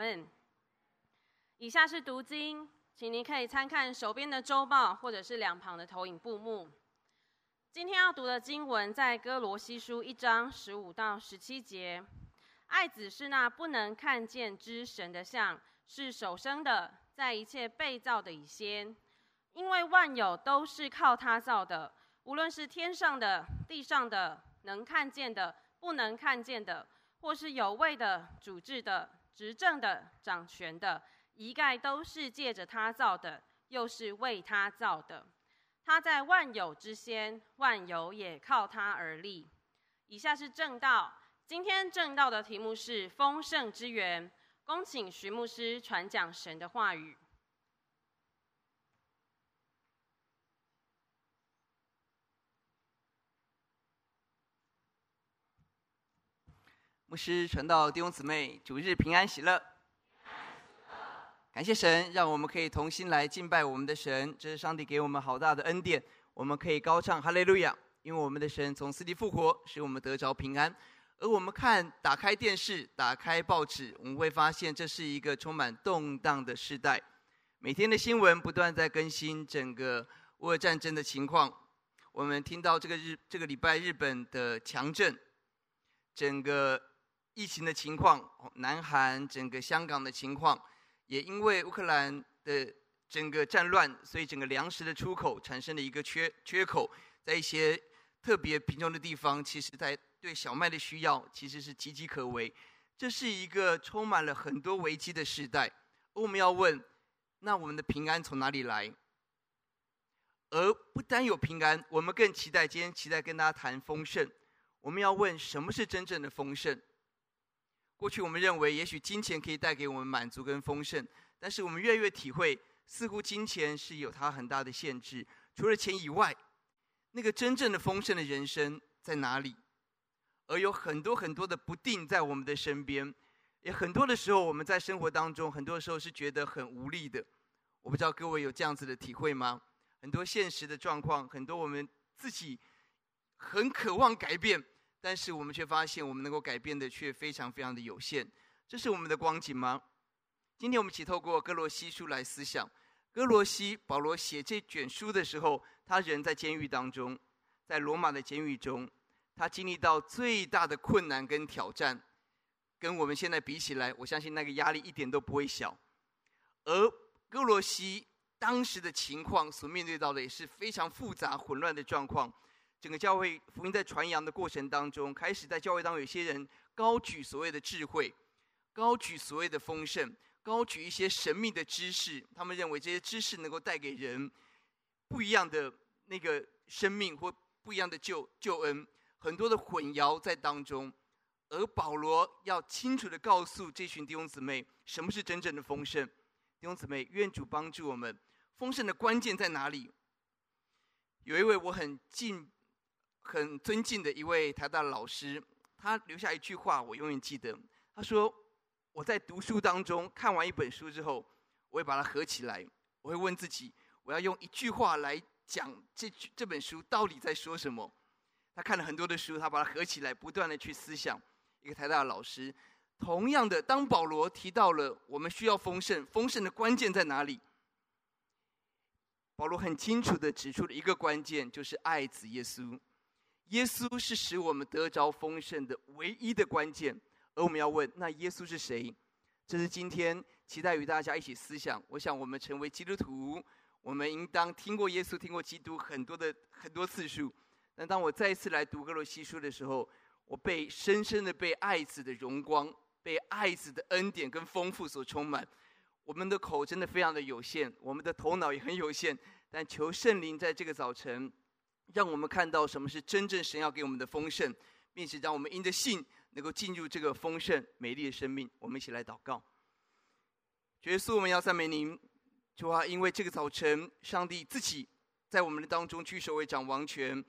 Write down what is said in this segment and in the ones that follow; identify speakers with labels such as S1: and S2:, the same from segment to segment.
S1: 嗯，以下是读经，请您可以参看手边的周报，或者是两旁的投影布幕。今天要读的经文在哥罗西书一章十五到十七节。爱子是那不能看见之神的像，是首生的，在一切被造的以先，因为万有都是靠他造的，无论是天上的、地上的，能看见的、不能看见的，或是有位的、主治的。执政的、掌权的，一概都是借着他造的，又是为他造的。他在万有之先，万有也靠他而立。以下是正道，今天正道的题目是丰盛之源。恭请徐牧师传讲神的话语。
S2: 牧师传道弟兄姊妹，主日平安喜乐。感谢神，让我们可以同心来敬拜我们的神，这是上帝给我们好大的恩典。我们可以高唱哈利路亚，因为我们的神从死里复活，使我们得着平安。而我们看，打开电视，打开报纸，我们会发现这是一个充满动荡的时代。每天的新闻不断在更新整个乌俄战争的情况。我们听到这个日这个礼拜日本的强震，整个。疫情的情况，南韩整个香港的情况，也因为乌克兰的整个战乱，所以整个粮食的出口产生了一个缺缺口，在一些特别贫穷的地方，其实在对小麦的需要其实是岌岌可危。这是一个充满了很多危机的时代。我们要问，那我们的平安从哪里来？而不单有平安，我们更期待今天期待跟大家谈丰盛。我们要问，什么是真正的丰盛？过去我们认为，也许金钱可以带给我们满足跟丰盛，但是我们越来越体会，似乎金钱是有它很大的限制。除了钱以外，那个真正的丰盛的人生在哪里？而有很多很多的不定在我们的身边，也很多的时候我们在生活当中，很多时候是觉得很无力的。我不知道各位有这样子的体会吗？很多现实的状况，很多我们自己很渴望改变。但是我们却发现，我们能够改变的却非常非常的有限。这是我们的光景吗？今天我们一起透过哥罗西书来思想。哥罗西保罗写这卷书的时候，他人在监狱当中，在罗马的监狱中，他经历到最大的困难跟挑战，跟我们现在比起来，我相信那个压力一点都不会小。而哥罗西当时的情况所面对到的也是非常复杂混乱的状况。整个教会福音在传扬的过程当中，开始在教会当中，有些人高举所谓的智慧，高举所谓的丰盛，高举一些神秘的知识。他们认为这些知识能够带给人不一样的那个生命或不一样的救救恩。很多的混淆在当中，而保罗要清楚的告诉这群弟兄姊妹，什么是真正的丰盛。弟兄姊妹，愿主帮助我们，丰盛的关键在哪里？有一位我很敬。很尊敬的一位台大的老师，他留下一句话，我永远记得。他说：“我在读书当中看完一本书之后，我会把它合起来，我会问自己，我要用一句话来讲这这本书到底在说什么。”他看了很多的书，他把它合起来，不断的去思想。一个台大的老师，同样的，当保罗提到了我们需要丰盛，丰盛的关键在哪里？保罗很清楚的指出了一个关键，就是爱子耶稣。耶稣是使我们得着丰盛的唯一的关键，而我们要问：那耶稣是谁？这是今天期待与大家一起思想。我想，我们成为基督徒，我们应当听过耶稣、听过基督很多的很多次数。但当我再一次来读歌罗西书的时候，我被深深的被爱子的荣光、被爱子的恩典跟丰富所充满。我们的口真的非常的有限，我们的头脑也很有限，但求圣灵在这个早晨。让我们看到什么是真正神要给我们的丰盛，并且让我们因着信能够进入这个丰盛美丽的生命。我们一起来祷告。主耶稣，我们要赞美您，主啊，因为这个早晨，上帝自己在我们的当中居首位掌王权。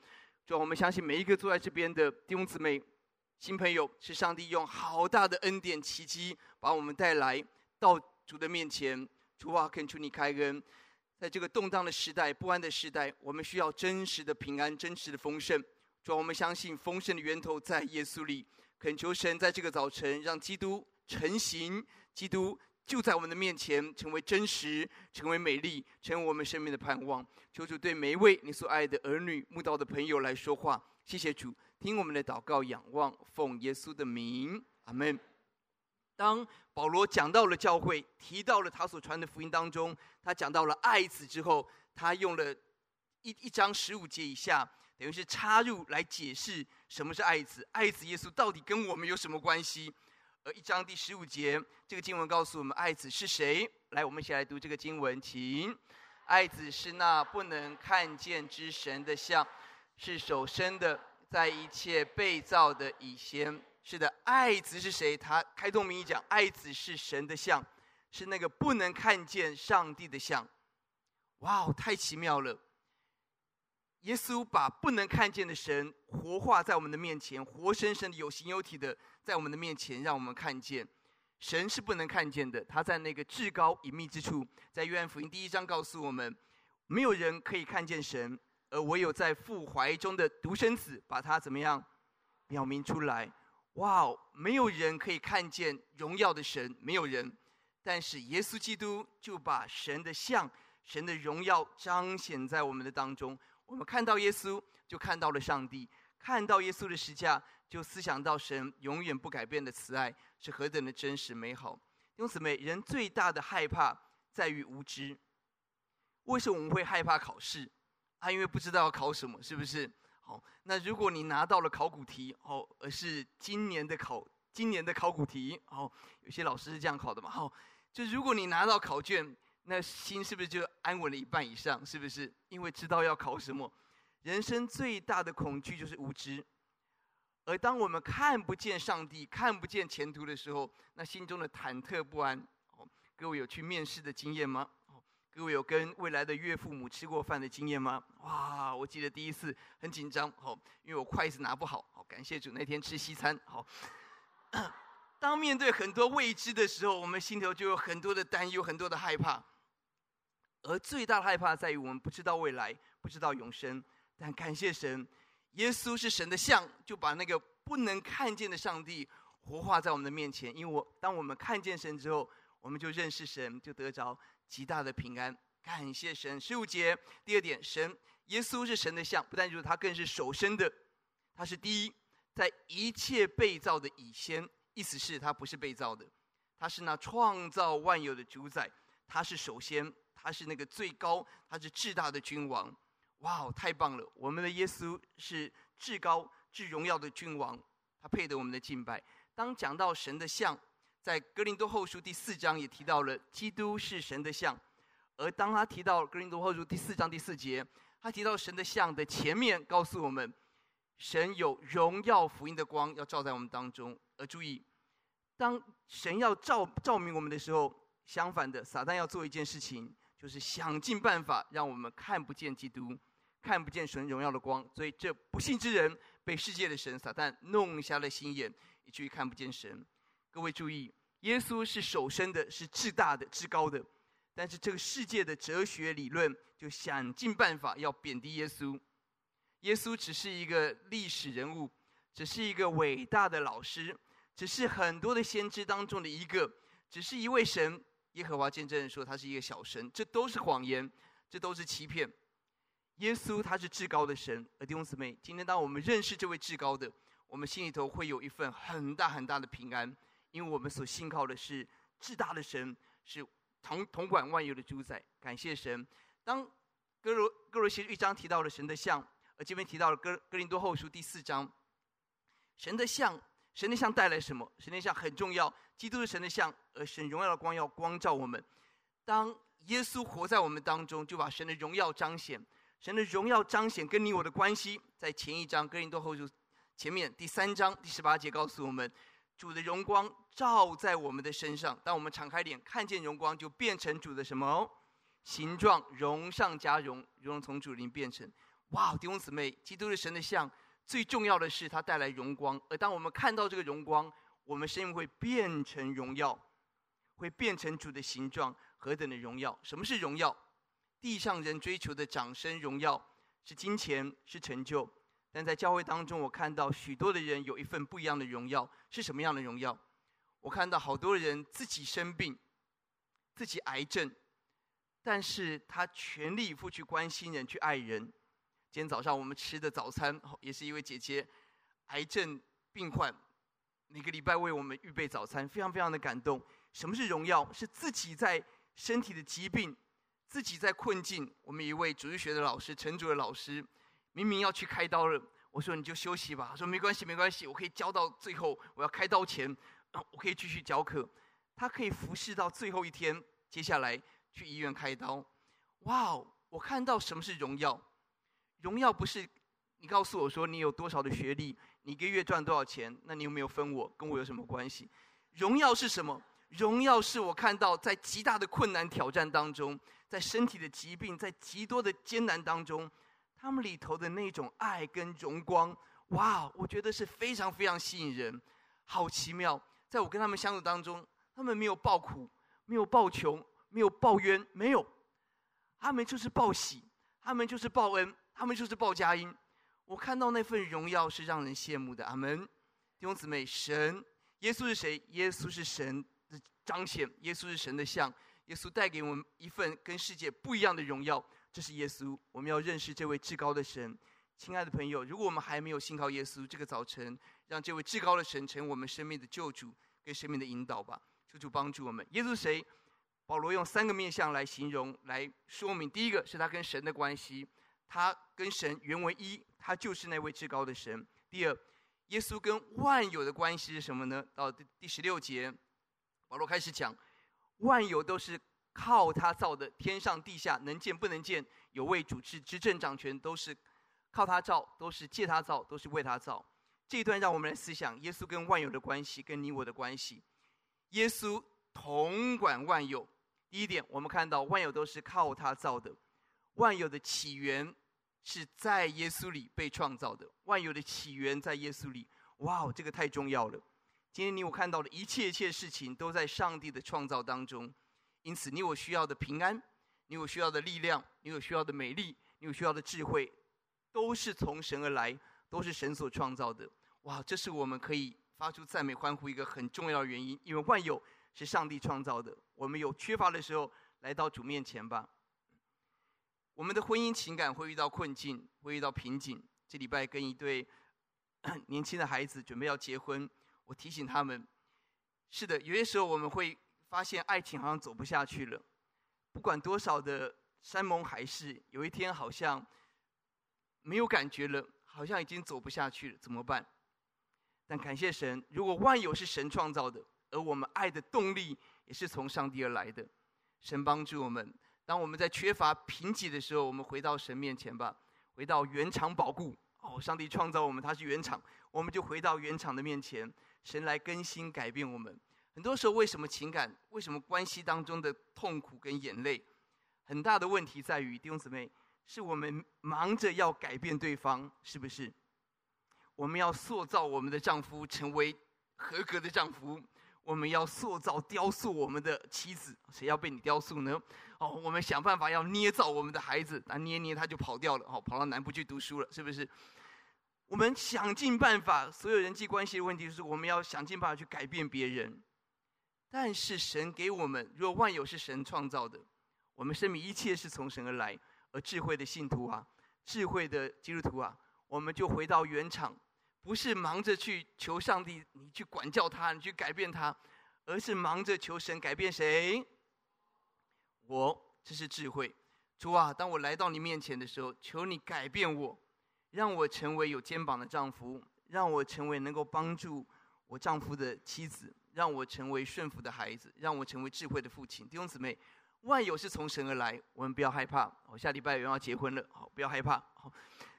S2: 主啊，我们相信每一个坐在这边的弟兄姊妹、新朋友，是上帝用好大的恩典奇迹把我们带来到主的面前。主啊，恳求你开恩。在这个动荡的时代、不安的时代，我们需要真实的平安、真实的丰盛。主，我们相信丰盛的源头在耶稣里。恳求神在这个早晨，让基督成型，基督就在我们的面前，成为真实，成为美丽，成为我们生命的盼望。求主对每一位你所爱的儿女、慕道的朋友来说话。谢谢主，听我们的祷告，仰望，奉耶稣的名，阿门。当保罗讲到了教会，提到了他所传的福音当中，他讲到了爱子之后，他用了一一章十五节以下，等于是插入来解释什么是爱子，爱子耶稣到底跟我们有什么关系？而一章第十五节，这个经文告诉我们，爱子是谁？来，我们一起来读这个经文，请。爱子是那不能看见之神的像，是手生的，在一切被造的以先。是的，爱子是谁？他开宗明义讲，爱子是神的像，是那个不能看见上帝的像。哇哦，太奇妙了！耶稣把不能看见的神活化在我们的面前，活生生的、有形有体的在我们的面前，让我们看见。神是不能看见的，他在那个至高隐秘之处，在约翰福音第一章告诉我们，没有人可以看见神，而唯有在父怀中的独生子把他怎么样表明出来。哇哦，没有人可以看见荣耀的神，没有人，但是耶稣基督就把神的像、神的荣耀彰显在我们的当中。我们看到耶稣，就看到了上帝；看到耶稣的十架，就思想到神永远不改变的慈爱。是何等的真实美好！弟兄姊妹，人最大的害怕在于无知。为什么我们会害怕考试？啊，因为不知道要考什么，是不是？好，那如果你拿到了考古题，哦，而是今年的考，今年的考古题，哦，有些老师是这样考的嘛，好，就如果你拿到考卷，那心是不是就安稳了一半以上？是不是？因为知道要考什么。人生最大的恐惧就是无知。而当我们看不见上帝、看不见前途的时候，那心中的忐忑不安。哦，各位有去面试的经验吗？哦，各位有跟未来的岳父母吃过饭的经验吗？哇，我记得第一次很紧张，哦，因为我筷子拿不好。好，感谢主，那天吃西餐。好，当面对很多未知的时候，我们心头就有很多的担忧、很多的害怕。而最大的害怕在于我们不知道未来，不知道永生。但感谢神。耶稣是神的像，就把那个不能看见的上帝活化在我们的面前。因为我当我们看见神之后，我们就认识神，就得着极大的平安。感谢神。十五节第二点，神耶稣是神的像，不但如此，他更是首生的，他是第一，在一切被造的以先，意思是他不是被造的，他是那创造万有的主宰，他是首先，他是那个最高，他是至大的君王。哇哦，太棒了！我们的耶稣是至高、至荣耀的君王，他配得我们的敬拜。当讲到神的像，在哥林多后书第四章也提到了基督是神的像，而当他提到哥林多后书第四章第四节，他提到神的像的前面，告诉我们神有荣耀福音的光要照在我们当中。而注意，当神要照照明我们的时候，相反的，撒旦要做一件事情，就是想尽办法让我们看不见基督。看不见神荣耀的光，所以这不信之人被世界的神撒旦弄瞎了心眼，以至于看不见神。各位注意，耶稣是首生的，是至大的、至高的，但是这个世界的哲学理论就想尽办法要贬低耶稣。耶稣只是一个历史人物，只是一个伟大的老师，只是很多的先知当中的一个，只是一位神。耶和华见证人说他是一个小神，这都是谎言，这都是欺骗。耶稣他是至高的神，而弟兄姊妹，今天当我们认识这位至高的，我们心里头会有一份很大很大的平安，因为我们所信靠的是至大的神，是统统管万有的主宰。感谢神。当哥罗哥罗西一章提到了神的像，而这边提到了哥哥林多后书第四章，神的像，神的像带来什么？神的像很重要，基督是神的像，而神荣耀的光要光照我们。当耶稣活在我们当中，就把神的荣耀彰显。神的荣耀彰显跟你我的关系，在前一章哥林多后书前面第三章第十八节告诉我们，主的荣光照在我们的身上。当我们敞开脸看见荣光，就变成主的什么哦形状？荣上加荣，荣从主里变成。哇，弟兄姊妹，基督的神的像最重要的是他带来荣光。而当我们看到这个荣光，我们生命会变成荣耀，会变成主的形状。何等的荣耀！什么是荣耀？地上人追求的掌声荣耀是金钱，是成就，但在教会当中，我看到许多的人有一份不一样的荣耀，是什么样的荣耀？我看到好多人自己生病，自己癌症，但是他全力以赴去关心人，去爱人。今天早上我们吃的早餐，也是一位姐姐，癌症病患，每个礼拜为我们预备早餐，非常非常的感动。什么是荣耀？是自己在身体的疾病，自己在困境。我们一位主日学的老师，陈主的老师，明明要去开刀了，我说你就休息吧。他说没关系，没关系，我可以教到最后，我要开刀前。我可以继续教课，他可以服侍到最后一天，接下来去医院开刀。哇哦！我看到什么是荣耀？荣耀不是你告诉我说你有多少的学历，你一个月赚多少钱，那你有没有分我？跟我有什么关系？荣耀是什么？荣耀是我看到在极大的困难挑战当中，在身体的疾病，在极多的艰难当中，他们里头的那种爱跟荣光。哇！我觉得是非常非常吸引人，好奇妙。在我跟他们相处当中，他们没有报苦，没有报穷，没有报冤，没有，他们就是报喜，他们就是报恩，他们就是报佳音。我看到那份荣耀是让人羡慕的。阿门，弟兄姊妹，神耶稣是谁？耶稣是神的彰显，耶稣是神的像，耶稣带给我们一份跟世界不一样的荣耀。这是耶稣，我们要认识这位至高的神。亲爱的朋友，如果我们还没有信靠耶稣，这个早晨。让这位至高的神成为我们生命的救主跟生命的引导吧，求主帮助我们。耶稣谁？保罗用三个面向来形容、来说明。第一个是他跟神的关系，他跟神原为一，他就是那位至高的神。第二，耶稣跟万有的关系是什么呢？到第第十六节，保罗开始讲，万有都是靠他造的，天上地下能见不能见，有位主治执政掌权，都是靠他造，都是借他造，都是为他造。这一段让我们来思想耶稣跟万有的关系，跟你我的关系。耶稣统管万有。第一点，我们看到万有都是靠他造的，万有的起源是在耶稣里被创造的。万有的起源在耶稣里，哇哦，这个太重要了。今天你我看到的一切一切事情都在上帝的创造当中，因此你我需要的平安，你我需要的力量，你有需要的美丽，你有需要的智慧，都是从神而来，都是神所创造的。哇，这是我们可以发出赞美欢呼一个很重要的原因，因为万有是上帝创造的。我们有缺乏的时候，来到主面前吧。我们的婚姻情感会遇到困境，会遇到瓶颈。这礼拜跟一对 年轻的孩子准备要结婚，我提醒他们：是的，有些时候我们会发现爱情好像走不下去了，不管多少的山盟海誓，有一天好像没有感觉了，好像已经走不下去了，怎么办？但感谢神，如果万有是神创造的，而我们爱的动力也是从上帝而来的，神帮助我们。当我们在缺乏贫瘠的时候，我们回到神面前吧，回到原厂保固。哦，上帝创造我们，他是原厂，我们就回到原厂的面前，神来更新改变我们。很多时候，为什么情感，为什么关系当中的痛苦跟眼泪，很大的问题在于弟兄姊妹，是我们忙着要改变对方，是不是？我们要塑造我们的丈夫成为合格的丈夫，我们要塑造雕塑我们的妻子，谁要被你雕塑呢？哦，我们想办法要捏造我们的孩子，那捏捏他就跑掉了，哦，跑到南部去读书了，是不是？我们想尽办法，所有人际关系的问题是我们要想尽办法去改变别人。但是神给我们，若万有是神创造的，我们生命一切是从神而来，而智慧的信徒啊，智慧的基督徒啊，我们就回到原厂。不是忙着去求上帝，你去管教他，你去改变他，而是忙着求神改变谁？我，这是智慧。主啊，当我来到你面前的时候，求你改变我，让我成为有肩膀的丈夫，让我成为能够帮助我丈夫的妻子，让我成为顺服的孩子，让我成为智慧的父亲。弟兄姊妹，万有是从神而来，我们不要害怕。我下礼拜又要结婚了，好，不要害怕。好。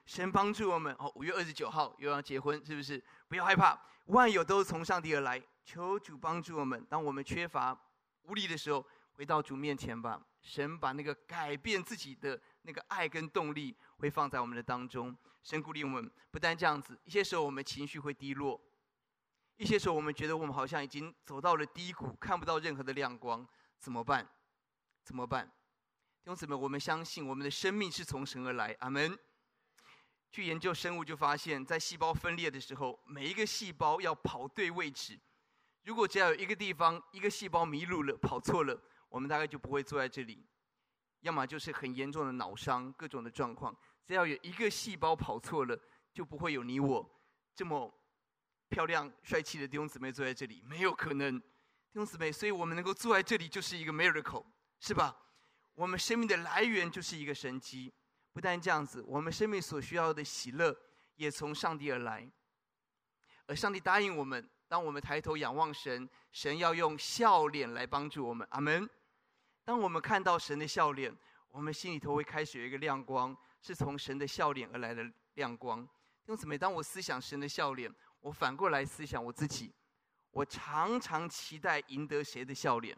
S2: 神帮助我们哦，五月二十九号又要结婚，是不是？不要害怕，万有都是从上帝而来。求主帮助我们，当我们缺乏无力的时候，回到主面前吧。神把那个改变自己的那个爱跟动力，会放在我们的当中。神鼓励我们，不但这样子，一些时候我们情绪会低落，一些时候我们觉得我们好像已经走到了低谷，看不到任何的亮光，怎么办？怎么办？弟兄姊妹，我们相信我们的生命是从神而来。阿门。去研究生物，就发现，在细胞分裂的时候，每一个细胞要跑对位置，如果只要有一个地方一个细胞迷路了、跑错了，我们大概就不会坐在这里。要么就是很严重的脑伤、各种的状况。只要有一个细胞跑错了，就不会有你我这么漂亮、帅气的弟兄姊妹坐在这里，没有可能。弟兄姊妹，所以我们能够坐在这里就是一个 miracle，是吧？我们生命的来源就是一个神迹。不但这样子，我们生命所需要的喜乐也从上帝而来。而上帝答应我们，当我们抬头仰望神，神要用笑脸来帮助我们。阿门。当我们看到神的笑脸，我们心里头会开始有一个亮光，是从神的笑脸而来的亮光。弟兄姊妹，当我思想神的笑脸，我反过来思想我自己，我常常期待赢得谁的笑脸。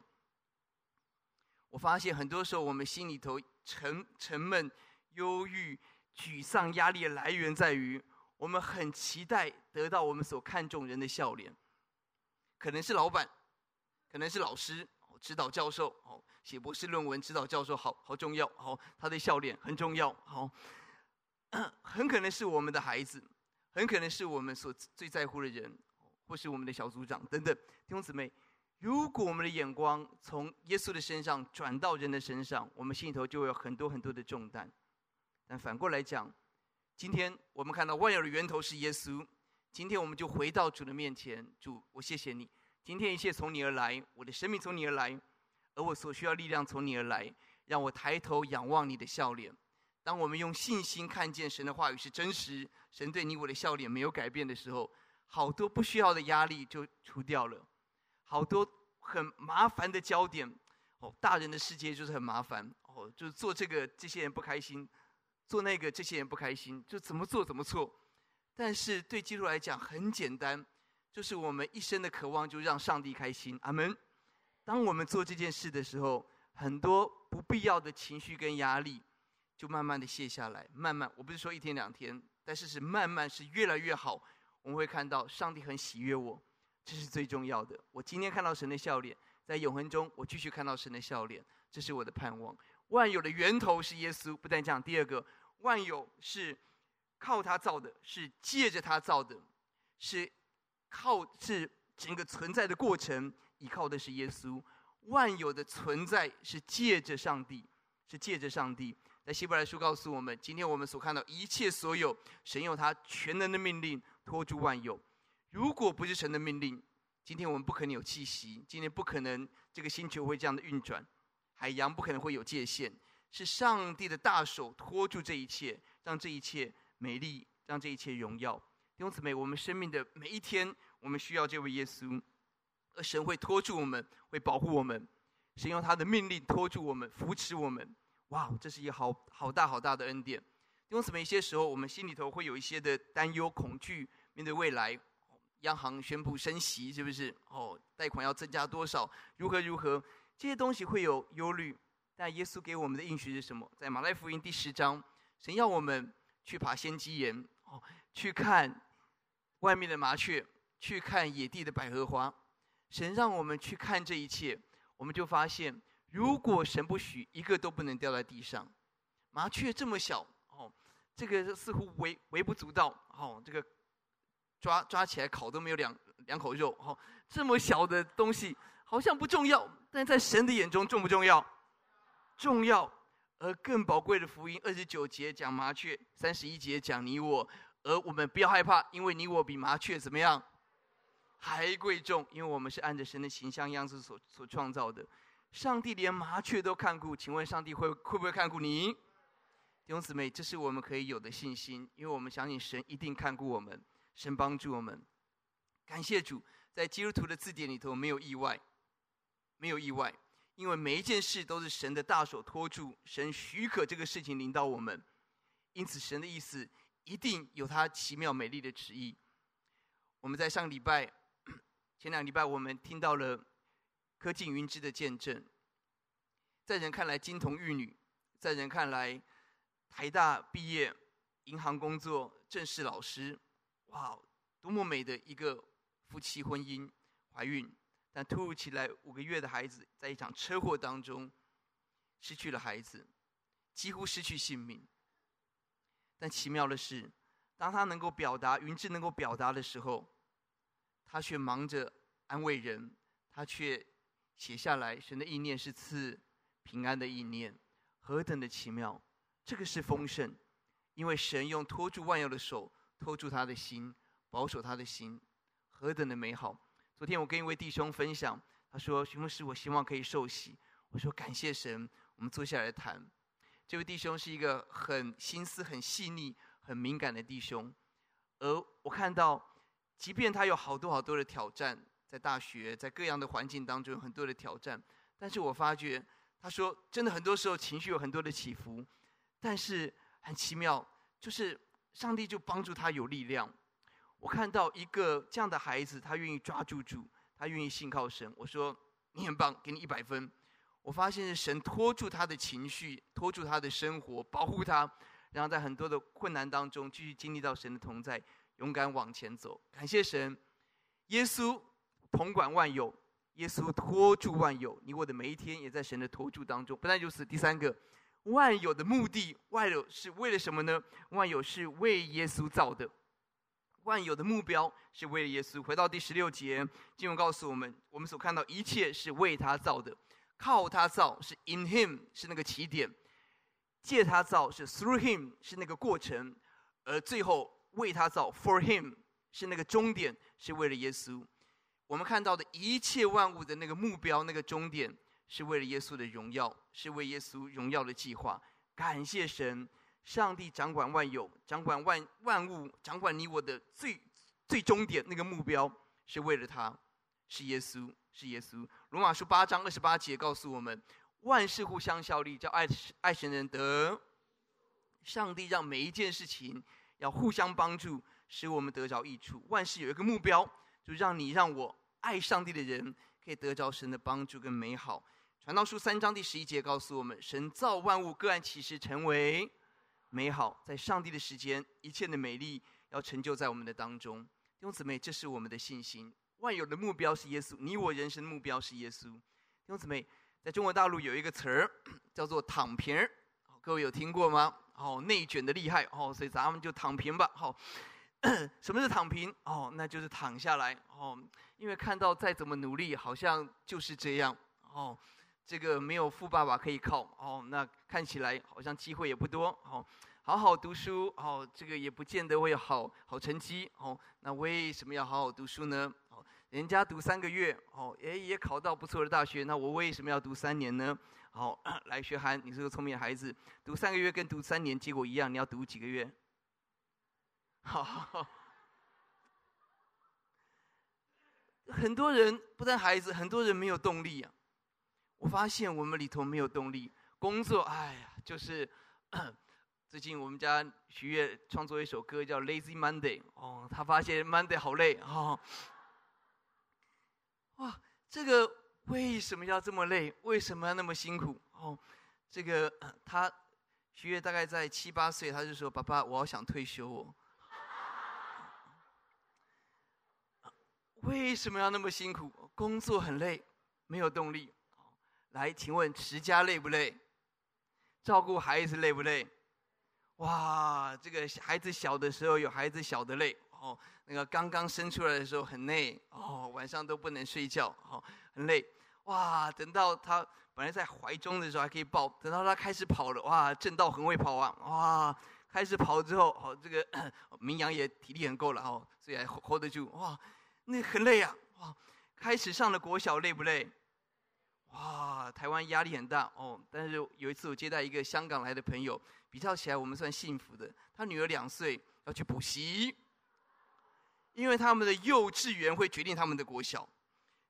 S2: 我发现很多时候，我们心里头沉沉闷、忧郁、沮丧、压力的来源在于。我们很期待得到我们所看重人的笑脸，可能是老板，可能是老师、指导教授、哦，写博士论文指导教授，好好重要，好，他的笑脸很重要，好，很可能是我们的孩子，很可能是我们所最在乎的人，或是我们的小组长等等。弟兄姊妹，如果我们的眼光从耶稣的身上转到人的身上，我们心里头就会有很多很多的重担。但反过来讲，今天我们看到万有的源头是耶稣。今天我们就回到主的面前，主，我谢谢你。今天一切从你而来，我的生命从你而来，而我所需要力量从你而来，让我抬头仰望你的笑脸。当我们用信心看见神的话语是真实，神对你我的笑脸没有改变的时候，好多不需要的压力就除掉了，好多很麻烦的焦点。哦，大人的世界就是很麻烦。哦，就是做这个，这些人不开心。做那个，这些人不开心，就怎么做怎么错。但是对基督来讲很简单，就是我们一生的渴望，就让上帝开心。阿门。当我们做这件事的时候，很多不必要的情绪跟压力，就慢慢的卸下来。慢慢，我不是说一天两天，但是是慢慢是越来越好。我们会看到上帝很喜悦我，这是最重要的。我今天看到神的笑脸，在永恒中，我继续看到神的笑脸，这是我的盼望。万有的源头是耶稣，不但这样，第二个，万有是靠他造的，是借着他造的，是靠是整个存在的过程，依靠的是耶稣。万有的存在是借着上帝，是借着上帝。在希伯来书告诉我们，今天我们所看到一切所有，神用他全能的命令托住万有。如果不是神的命令，今天我们不可能有气息，今天不可能这个星球会这样的运转。海洋不可能会有界限，是上帝的大手托住这一切，让这一切美丽，让这一切荣耀。弟兄姊妹，我们生命的每一天，我们需要这位耶稣，而神会托住我们，会保护我们。神用他的命令托住我们，扶持我们。哇，这是一个好好大好大的恩典。弟兄姊妹，一些时候我们心里头会有一些的担忧、恐惧，面对未来，央行宣布升息，是不是？哦，贷款要增加多少？如何如何？这些东西会有忧虑，但耶稣给我们的应许是什么？在马太福音第十章，神要我们去爬仙迹岩，哦，去看外面的麻雀，去看野地的百合花。神让我们去看这一切，我们就发现，如果神不许，一个都不能掉在地上。麻雀这么小，哦，这个似乎微微不足道，哦，这个抓抓起来烤都没有两两口肉，哦，这么小的东西。好像不重要，但在神的眼中重不重要？重要。而更宝贵的福音，二十九节讲麻雀，三十一节讲你我。而我们不要害怕，因为你我比麻雀怎么样？还贵重，因为我们是按着神的形象样子所所创造的。上帝连麻雀都看顾，请问上帝会会不会看顾你？弟兄姊妹，这是我们可以有的信心，因为我们相信神一定看顾我们，神帮助我们。感谢主，在基督徒的字典里头没有意外。没有意外，因为每一件事都是神的大手托住，神许可这个事情临到我们，因此神的意思一定有他奇妙美丽的旨意。我们在上礼拜、前两礼拜，我们听到了柯静云芝的见证，在人看来金童玉女，在人看来台大毕业、银行工作、正式老师，哇，多么美的一个夫妻婚姻，怀孕。但突如其来，五个月的孩子在一场车祸当中失去了孩子，几乎失去性命。但奇妙的是，当他能够表达，云志能够表达的时候，他却忙着安慰人，他却写下来，神的意念是赐平安的意念，何等的奇妙！这个是丰盛，因为神用托住万有的手托住他的心，保守他的心，何等的美好！昨天我跟一位弟兄分享，他说：“徐牧师，我希望可以受洗。”我说：“感谢神。”我们坐下来谈。这位弟兄是一个很心思很细腻、很敏感的弟兄，而我看到，即便他有好多好多的挑战，在大学，在各样的环境当中有很多的挑战，但是我发觉，他说真的很多时候情绪有很多的起伏，但是很奇妙，就是上帝就帮助他有力量。我看到一个这样的孩子，他愿意抓住主，他愿意信靠神。我说你很棒，给你一百分。我发现是神托住他的情绪，托住他的生活，保护他，然后在很多的困难当中继续经历到神的同在，勇敢往前走。感谢神，耶稣统管万有，耶稣托住万有。你我的每一天也在神的托住当中。不但如此，第三个，万有的目的，万有是为了什么呢？万有是为耶稣造的，万有的目标是为了耶稣。回到第十六节，经文告诉我们，我们所看到一切是为他造的。靠他造是 in him 是那个起点，借他造是 through him 是那个过程，而最后为他造 for him 是那个终点，是为了耶稣。我们看到的一切万物的那个目标，那个终点，是为了耶稣的荣耀，是为耶稣荣耀的计划。感谢神，上帝掌管万有，掌管万万物，掌管你我的最最终点，那个目标是为了他，是耶稣。是耶稣。罗马书八章二十八节告诉我们，万事互相效力，叫爱爱神人得。上帝让每一件事情要互相帮助，使我们得着益处。万事有一个目标，就让你让我爱上帝的人可以得着神的帮助跟美好。传道书三章第十一节告诉我们，神造万物各按其时成为美好，在上帝的时间，一切的美丽要成就在我们的当中。弟兄姊妹，这是我们的信心。万有的目标是耶稣，你我人生的目标是耶稣。弟兄姊妹，在中国大陆有一个词儿叫做“躺平”，各位有听过吗？哦，内卷的厉害哦，所以咱们就躺平吧。好，什么是躺平？哦，那就是躺下来哦，因为看到再怎么努力，好像就是这样哦。这个没有富爸爸可以靠哦，那看起来好像机会也不多哦。好好读书哦，这个也不见得会有好好成绩哦。那为什么要好好读书呢？哦人家读三个月，哦，诶，也考到不错的大学，那我为什么要读三年呢？好，来学涵，你是个聪明的孩子，读三个月跟读三年结果一样，你要读几个月？好好好，很多人不但孩子，很多人没有动力啊。我发现我们里头没有动力，工作，哎呀，就是 最近我们家徐月创作一首歌叫《Lazy Monday》，哦，他发现 Monday 好累，哦。哇，这个为什么要这么累？为什么要那么辛苦？哦，这个他徐月大概在七八岁，他就说：“爸爸，我好想退休哦。”为什么要那么辛苦？工作很累，没有动力。来，请问持家累不累？照顾孩子累不累？哇，这个孩子小的时候有孩子小的累。哦，那个刚刚生出来的时候很累哦，晚上都不能睡觉，哦，很累。哇，等到他本来在怀中的时候还可以抱，等到他开始跑了，哇，正道很会跑啊，哇，开始跑之后，哦，这个 明阳也体力很够了哦，所以还 hold 得住。哇，那很累啊，哇，开始上了国小累不累？哇，台湾压力很大哦。但是有一次我接待一个香港来的朋友，比较起来我们算幸福的，他女儿两岁要去补习。因为他们的幼稚园会决定他们的国小，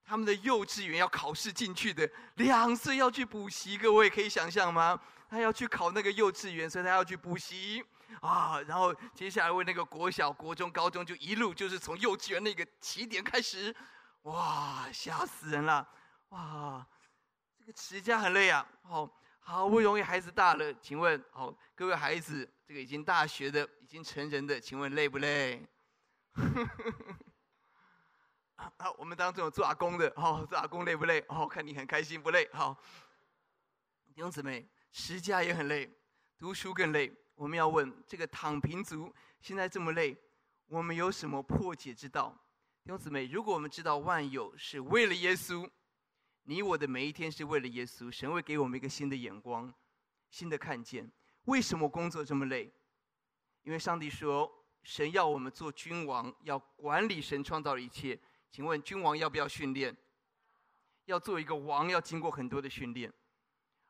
S2: 他们的幼稚园要考试进去的，两岁要去补习，各位可以想象吗？他要去考那个幼稚园，所以他要去补习啊。然后接下来为那个国小、国中、高中，就一路就是从幼稚园那个起点开始，哇，吓死人了！哇，这个持家很累啊。好，好不容易孩子大了，请问，好，各位孩子，这个已经大学的、已经成人的，请问累不累？啊，我们当中有做阿公的，哦，做阿公累不累？哦，看你很开心，不累？好，弟兄姊妹，持家也很累，读书更累。我们要问：这个躺平族现在这么累，我们有什么破解之道？弟兄姊妹，如果我们知道万有是为了耶稣，你我的每一天是为了耶稣，神会给我们一个新的眼光，新的看见。为什么工作这么累？因为上帝说，神要我们做君王，要管理神创造的一切。请问，君王要不要训练？要做一个王，要经过很多的训练。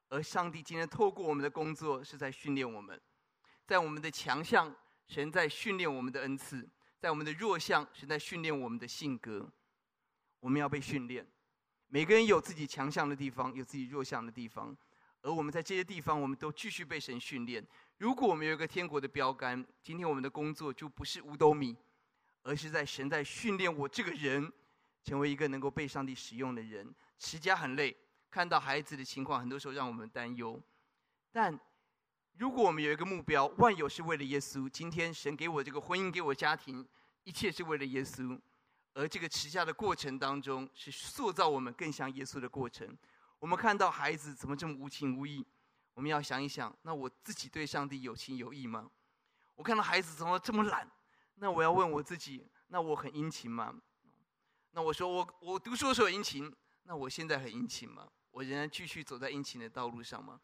S2: 而上帝今天透过我们的工作，是在训练我们，在我们的强项，神在训练我们的恩赐。在我们的弱项，神在训练我们的性格。我们要被训练。每个人有自己强项的地方，有自己弱项的地方，而我们在这些地方，我们都继续被神训练。如果我们有一个天国的标杆，今天我们的工作就不是五斗米，而是在神在训练我这个人，成为一个能够被上帝使用的人。持家很累，看到孩子的情况，很多时候让我们担忧。但如果我们有一个目标，万有是为了耶稣。今天神给我这个婚姻，给我家庭，一切是为了耶稣。而这个持家的过程当中，是塑造我们更像耶稣的过程。我们看到孩子怎么这么无情无义，我们要想一想：那我自己对上帝有情有义吗？我看到孩子怎么这么懒，那我要问我自己：那我很殷勤吗？那我说我我读书的时候殷勤，那我现在很殷勤吗？我仍然继续走在殷勤的道路上吗？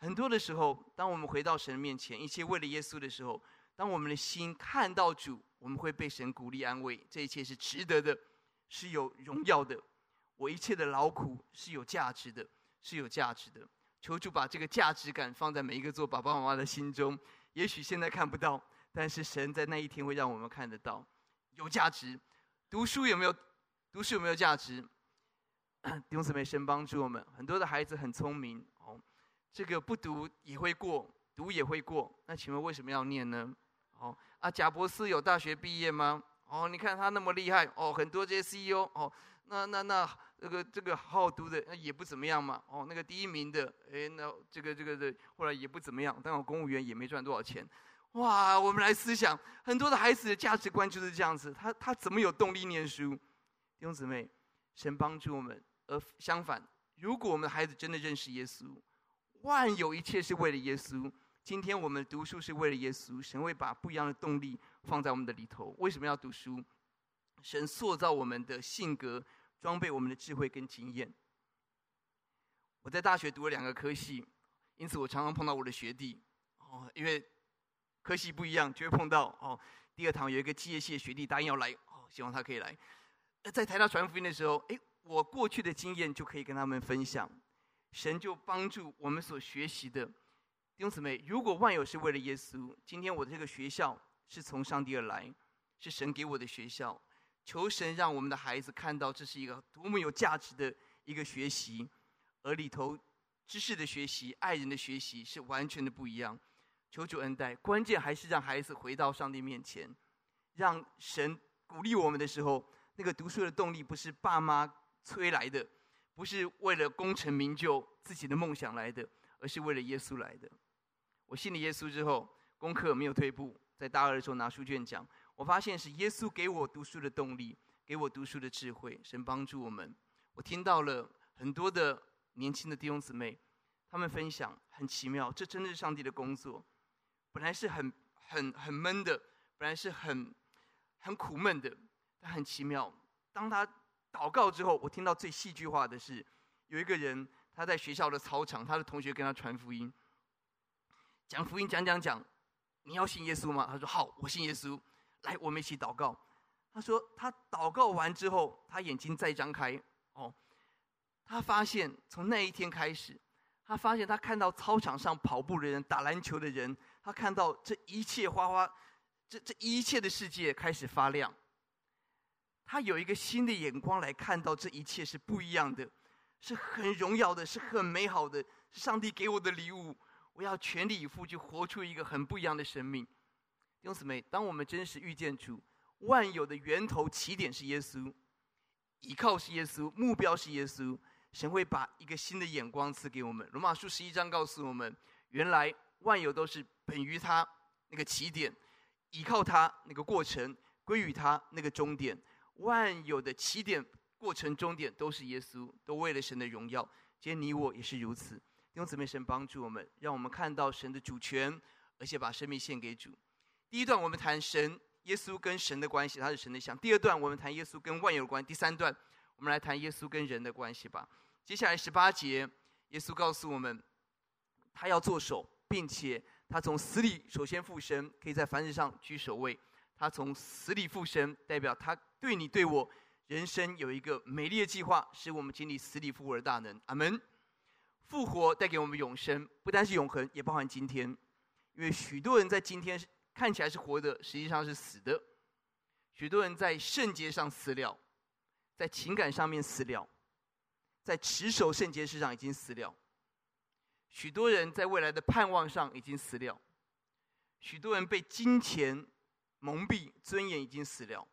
S2: 很多的时候，当我们回到神面前，一切为了耶稣的时候，当我们的心看到主，我们会被神鼓励安慰，这一切是值得的，是有荣耀的。我一切的劳苦是有价值的，是有价值的。求主把这个价值感放在每一个做爸爸妈妈的心中。也许现在看不到，但是神在那一天会让我们看得到，有价值。读书有没有？读书有没有价值？弟兄姊妹，神帮助我们，很多的孩子很聪明。这个不读也会过，读也会过。那请问为什么要念呢？哦，啊，贾伯斯有大学毕业吗？哦，你看他那么厉害，哦，很多这些 CEO，哦，那那那这个这个好好读的，那也不怎么样嘛。哦，那个第一名的，哎，那这个这个的后来也不怎么样，当了公务员也没赚多少钱。哇，我们来思想，很多的孩子的价值观就是这样子，他他怎么有动力念书？弟兄姊妹，神帮助我们，而相反，如果我们的孩子真的认识耶稣。万有一切是为了耶稣。今天我们读书是为了耶稣，神会把不一样的动力放在我们的里头。为什么要读书？神塑造我们的性格，装备我们的智慧跟经验。我在大学读了两个科系，因此我常常碰到我的学弟。哦，因为科系不一样，就会碰到。哦，第二堂有一个机械系的学弟答应要来，哦，希望他可以来。在台大传福音的时候，诶，我过去的经验就可以跟他们分享。神就帮助我们所学习的弟兄姊妹。如果万有是为了耶稣，今天我的这个学校是从上帝而来，是神给我的学校。求神让我们的孩子看到这是一个多么有价值的一个学习，而里头知识的学习、爱人的学习是完全的不一样。求主恩待，关键还是让孩子回到上帝面前，让神鼓励我们的时候，那个读书的动力不是爸妈催来的。不是为了功成名就自己的梦想来的，而是为了耶稣来的。我信了耶稣之后，功课没有退步，在大二的时候拿书卷奖，我发现是耶稣给我读书的动力，给我读书的智慧。神帮助我们。我听到了很多的年轻的弟兄姊妹，他们分享很奇妙，这真的是上帝的工作。本来是很很很闷的，本来是很很苦闷的，但很奇妙。当他祷告之后，我听到最戏剧化的是，有一个人他在学校的操场，他的同学跟他传福音，讲福音讲讲讲，你要信耶稣吗？他说好，我信耶稣。来，我们一起祷告。他说他祷告完之后，他眼睛再张开，哦，他发现从那一天开始，他发现他看到操场上跑步的人、打篮球的人，他看到这一切花花，这这一切的世界开始发亮。他有一个新的眼光来看到这一切是不一样的，是很荣耀的，是很美好的，是上帝给我的礼物。我要全力以赴去活出一个很不一样的生命。弟兄姊妹，当我们真实遇见主，万有的源头起点是耶稣，依靠是耶稣，目标是耶稣，神会把一个新的眼光赐给我们。罗马书十一章告诉我们，原来万有都是本于他那个起点，依靠他那个过程，归于他那个终点。万有的起点、过程、终点都是耶稣，都为了神的荣耀。今天你我也是如此。弟兄姊妹，神帮助我们，让我们看到神的主权，而且把生命献给主。第一段我们谈神，耶稣跟神的关系，他是神的像。第二段我们谈耶稣跟万有关系。第三段我们来谈耶稣跟人的关系吧。接下来十八节，耶稣告诉我们，他要做首，并且他从死里首先复生，可以在凡事上居首位。他从死里复生，代表他对你对我人生有一个美丽的计划，使我们经历死里复活的大能。阿门。复活带给我们永生，不单是永恒，也包含今天。因为许多人在今天看起来是活的，实际上是死的。许多人在圣洁上死了，在情感上面死了，在持守圣洁事上已经死了。许多人在未来的盼望上已经死了。许多人被金钱。蒙蔽尊严已经死了，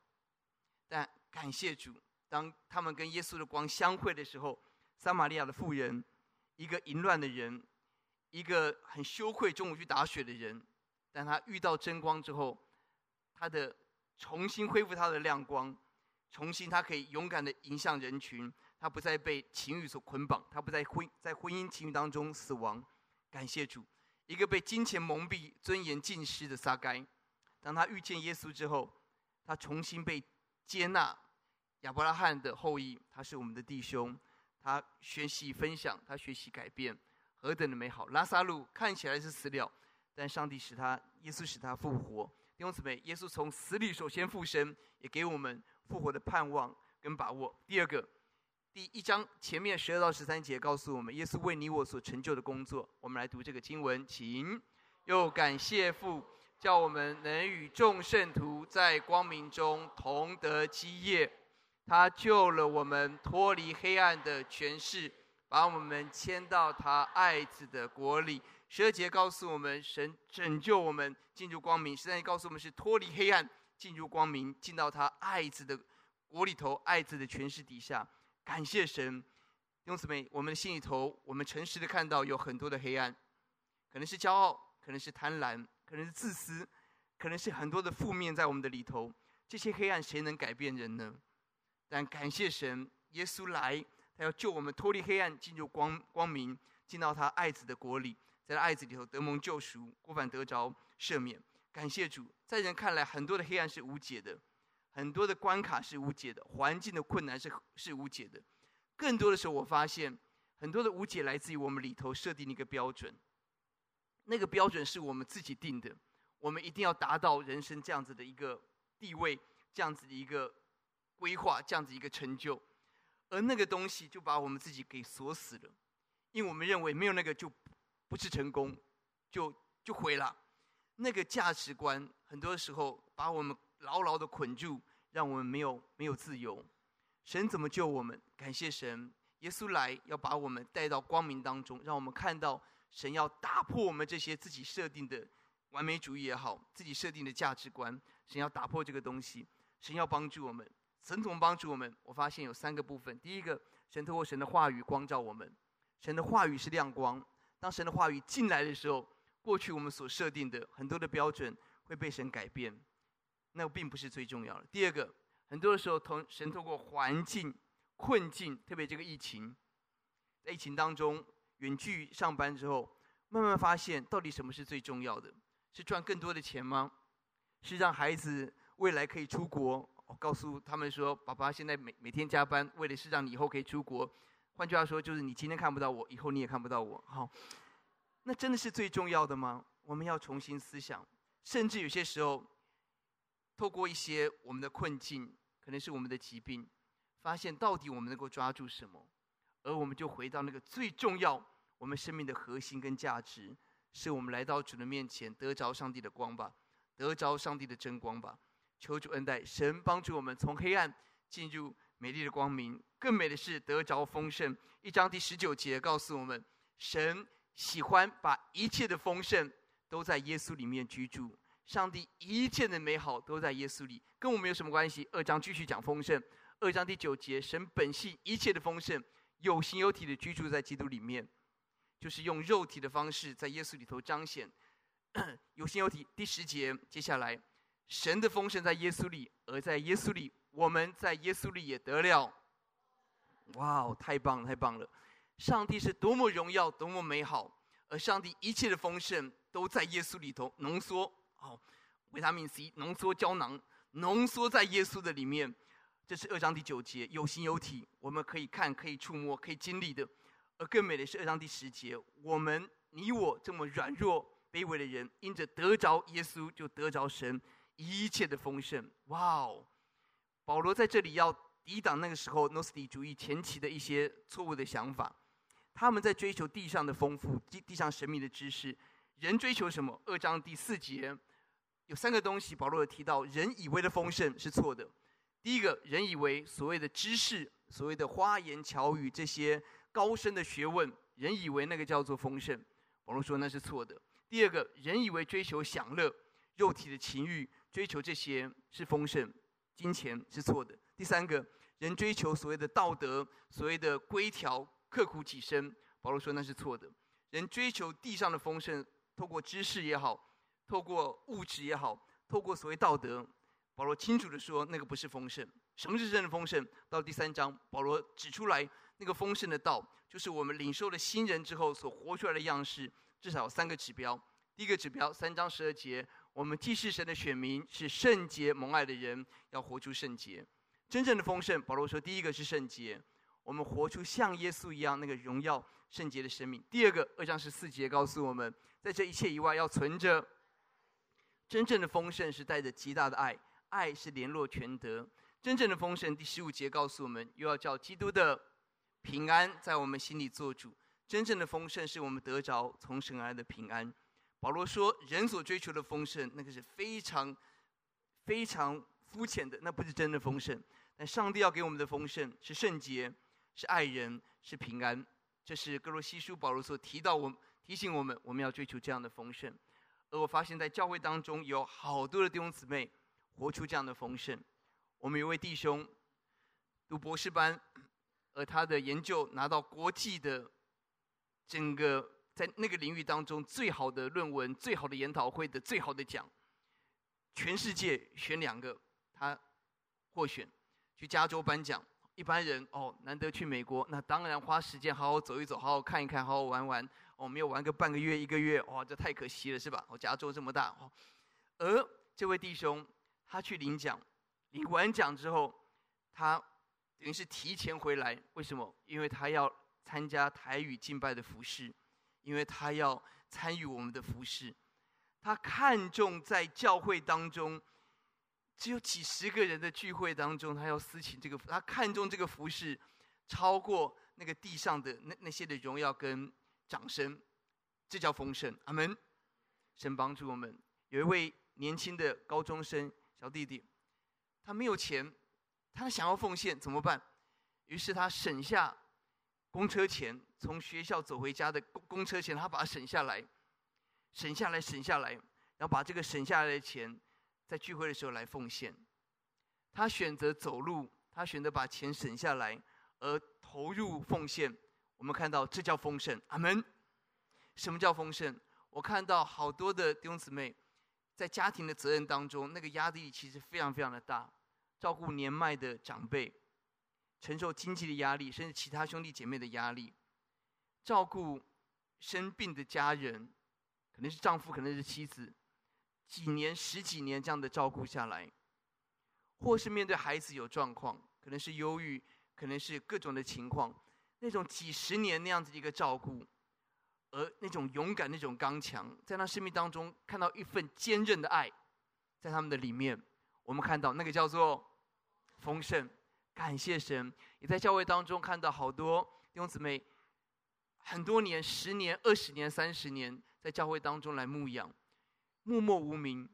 S2: 但感谢主，当他们跟耶稣的光相会的时候，撒玛利亚的妇人，一个淫乱的人，一个很羞愧中午去打水的人，但他遇到真光之后，他的重新恢复他的亮光，重新他可以勇敢的迎向人群，他不再被情欲所捆绑，他不再婚在婚姻情欲当中死亡。感谢主，一个被金钱蒙蔽尊严尽失的撒该。当他遇见耶稣之后，他重新被接纳，亚伯拉罕的后裔，他是我们的弟兄，他学习分享，他学习改变，何等的美好！拉撒路看起来是死了，但上帝使他，耶稣使他复活。弟兄姊妹，耶稣从死里首先复生，也给我们复活的盼望跟把握。第二个，第一章前面十二到十三节告诉我们，耶稣为你我所成就的工作。我们来读这个经文，请又感谢父。叫我们能与众圣徒在光明中同得基业，他救了我们脱离黑暗的权势，把我们迁到他爱子的国里。十二节告诉我们，神拯救我们进入光明；十三节告诉我们，是脱离黑暗进入光明，进到他爱子的国里头，爱子的权势底下。感谢神，弟兄姊妹，我们的心里头，我们诚实的看到有很多的黑暗，可能是骄傲，可能是贪婪。可能是自私，可能是很多的负面在我们的里头。这些黑暗谁能改变人呢？但感谢神，耶稣来，他要救我们脱离黑暗，进入光光明，进到他爱子的国里，在他爱子里头得蒙救赎，过犯得着赦免。感谢主，在人看来，很多的黑暗是无解的，很多的关卡是无解的，环境的困难是是无解的。更多的时候，我发现很多的无解来自于我们里头设定的一个标准。那个标准是我们自己定的，我们一定要达到人生这样子的一个地位，这样子的一个规划，这样子一个成就，而那个东西就把我们自己给锁死了，因为我们认为没有那个就不是成功，就就毁了。那个价值观很多时候把我们牢牢的捆住，让我们没有没有自由。神怎么救我们？感谢神，耶稣来要把我们带到光明当中，让我们看到。神要打破我们这些自己设定的完美主义也好，自己设定的价值观，神要打破这个东西。神要帮助我们，神怎么帮助我们？我发现有三个部分。第一个，神透过神的话语光照我们。神的话语是亮光。当神的话语进来的时候，过去我们所设定的很多的标准会被神改变。那并不是最重要的。第二个，很多的时候，同神透过环境困境，特别这个疫情，在疫情当中。远距上班之后，慢慢发现到底什么是最重要的？是赚更多的钱吗？是让孩子未来可以出国？我告诉他们说，爸爸现在每每天加班，为的是让你以后可以出国。换句话说，就是你今天看不到我，以后你也看不到我。好，那真的是最重要的吗？我们要重新思想。甚至有些时候，透过一些我们的困境，可能是我们的疾病，发现到底我们能够抓住什么？而我们就回到那个最重要，我们生命的核心跟价值，是我们来到主的面前，得着上帝的光吧，得着上帝的真光吧。求主恩待，神帮助我们从黑暗进入美丽的光明。更美的是得着丰盛。一章第十九节告诉我们，神喜欢把一切的丰盛都在耶稣里面居住。上帝一切的美好都在耶稣里，跟我们有什么关系？二章继续讲丰盛。二章第九节，神本性一切的丰盛。有形有体的居住在基督里面，就是用肉体的方式在耶稣里头彰显 有形有体。第十节，接下来，神的丰盛在耶稣里，而在耶稣里，我们在耶稣里也得了。哇哦，太棒了，太棒了！上帝是多么荣耀，多么美好，而上帝一切的丰盛都在耶稣里头浓缩。哦，维他命 C 浓缩胶囊，浓缩在耶稣的里面。这是二章第九节，有形有体，我们可以看、可以触摸、可以经历的。而更美的是二章第十节，我们你我这么软弱卑微的人，因着得着耶稣，就得着神一切的丰盛。哇哦！保罗在这里要抵挡那个时候诺斯底主义前期的一些错误的想法，他们在追求地上的丰富、地地上神秘的知识。人追求什么？二章第四节有三个东西，保罗有提到，人以为的丰盛是错的。第一个人以为所谓的知识、所谓的花言巧语这些高深的学问，人以为那个叫做丰盛。保罗说那是错的。第二个人以为追求享乐、肉体的情欲，追求这些是丰盛，金钱是错的。第三个人追求所谓的道德、所谓的规条、刻苦己身，保罗说那是错的。人追求地上的丰盛，透过知识也好，透过物质也好，透过所谓道德。保罗清楚地说，那个不是丰盛。什么是真的丰盛？到第三章，保罗指出来，那个丰盛的道，就是我们领受了新人之后所活出来的样式。至少有三个指标。第一个指标，三章十二节，我们既是神的选民，是圣洁蒙爱的人，要活出圣洁。真正的丰盛，保罗说，第一个是圣洁，我们活出像耶稣一样那个荣耀圣洁的生命。第二个，二章十四节告诉我们，在这一切以外，要存着真正的丰盛，是带着极大的爱。爱是联络全德，真正的丰盛。第十五节告诉我们，又要叫基督的平安在我们心里做主。真正的丰盛是我们得着从神而来的平安。保罗说，人所追求的丰盛，那个是非常非常肤浅的，那不是真的丰盛。但上帝要给我们的丰盛是圣洁，是爱人，是平安。这是歌罗西书保罗所提到我提醒我们，我们要追求这样的丰盛。而我发现，在教会当中有好多的弟兄姊妹。活出这样的丰盛。我们有位弟兄读博士班，而他的研究拿到国际的整个在那个领域当中最好的论文、最好的研讨会的最好的奖。全世界选两个，他获选去加州颁奖。一般人哦，难得去美国，那当然花时间好好走一走，好好看一看，好好玩玩。哦，没有玩个半个月、一个月，哇，这太可惜了，是吧？哦，加州这么大哦。而这位弟兄。他去领奖，领完奖之后，他等于是提前回来。为什么？因为他要参加台语敬拜的服事，因为他要参与我们的服事。他看重在教会当中只有几十个人的聚会当中，他要私请这个，他看重这个服事，超过那个地上的那那些的荣耀跟掌声，这叫丰盛。阿门。神帮助我们，有一位年轻的高中生。小弟弟，他没有钱，他想要奉献怎么办？于是他省下公车钱，从学校走回家的公车钱，他把它省下来，省下来，省下来，然后把这个省下来的钱，在聚会的时候来奉献。他选择走路，他选择把钱省下来，而投入奉献。我们看到这叫丰盛，阿门。什么叫丰盛？我看到好多的弟兄姊妹。在家庭的责任当中，那个压力其实非常非常的大，照顾年迈的长辈，承受经济的压力，甚至其他兄弟姐妹的压力，照顾生病的家人，可能是丈夫，可能是妻子，几年、十几年这样的照顾下来，或是面对孩子有状况，可能是忧郁，可能是各种的情况，那种几十年那样子的一个照顾。而那种勇敢、那种刚强，在他生命当中看到一份坚韧的爱，在他们的里面，我们看到那个叫做丰盛。感谢神，也在教会当中看到好多弟兄姊妹，很多年、十年、二十年、三十年，在教会当中来牧养，默默无名，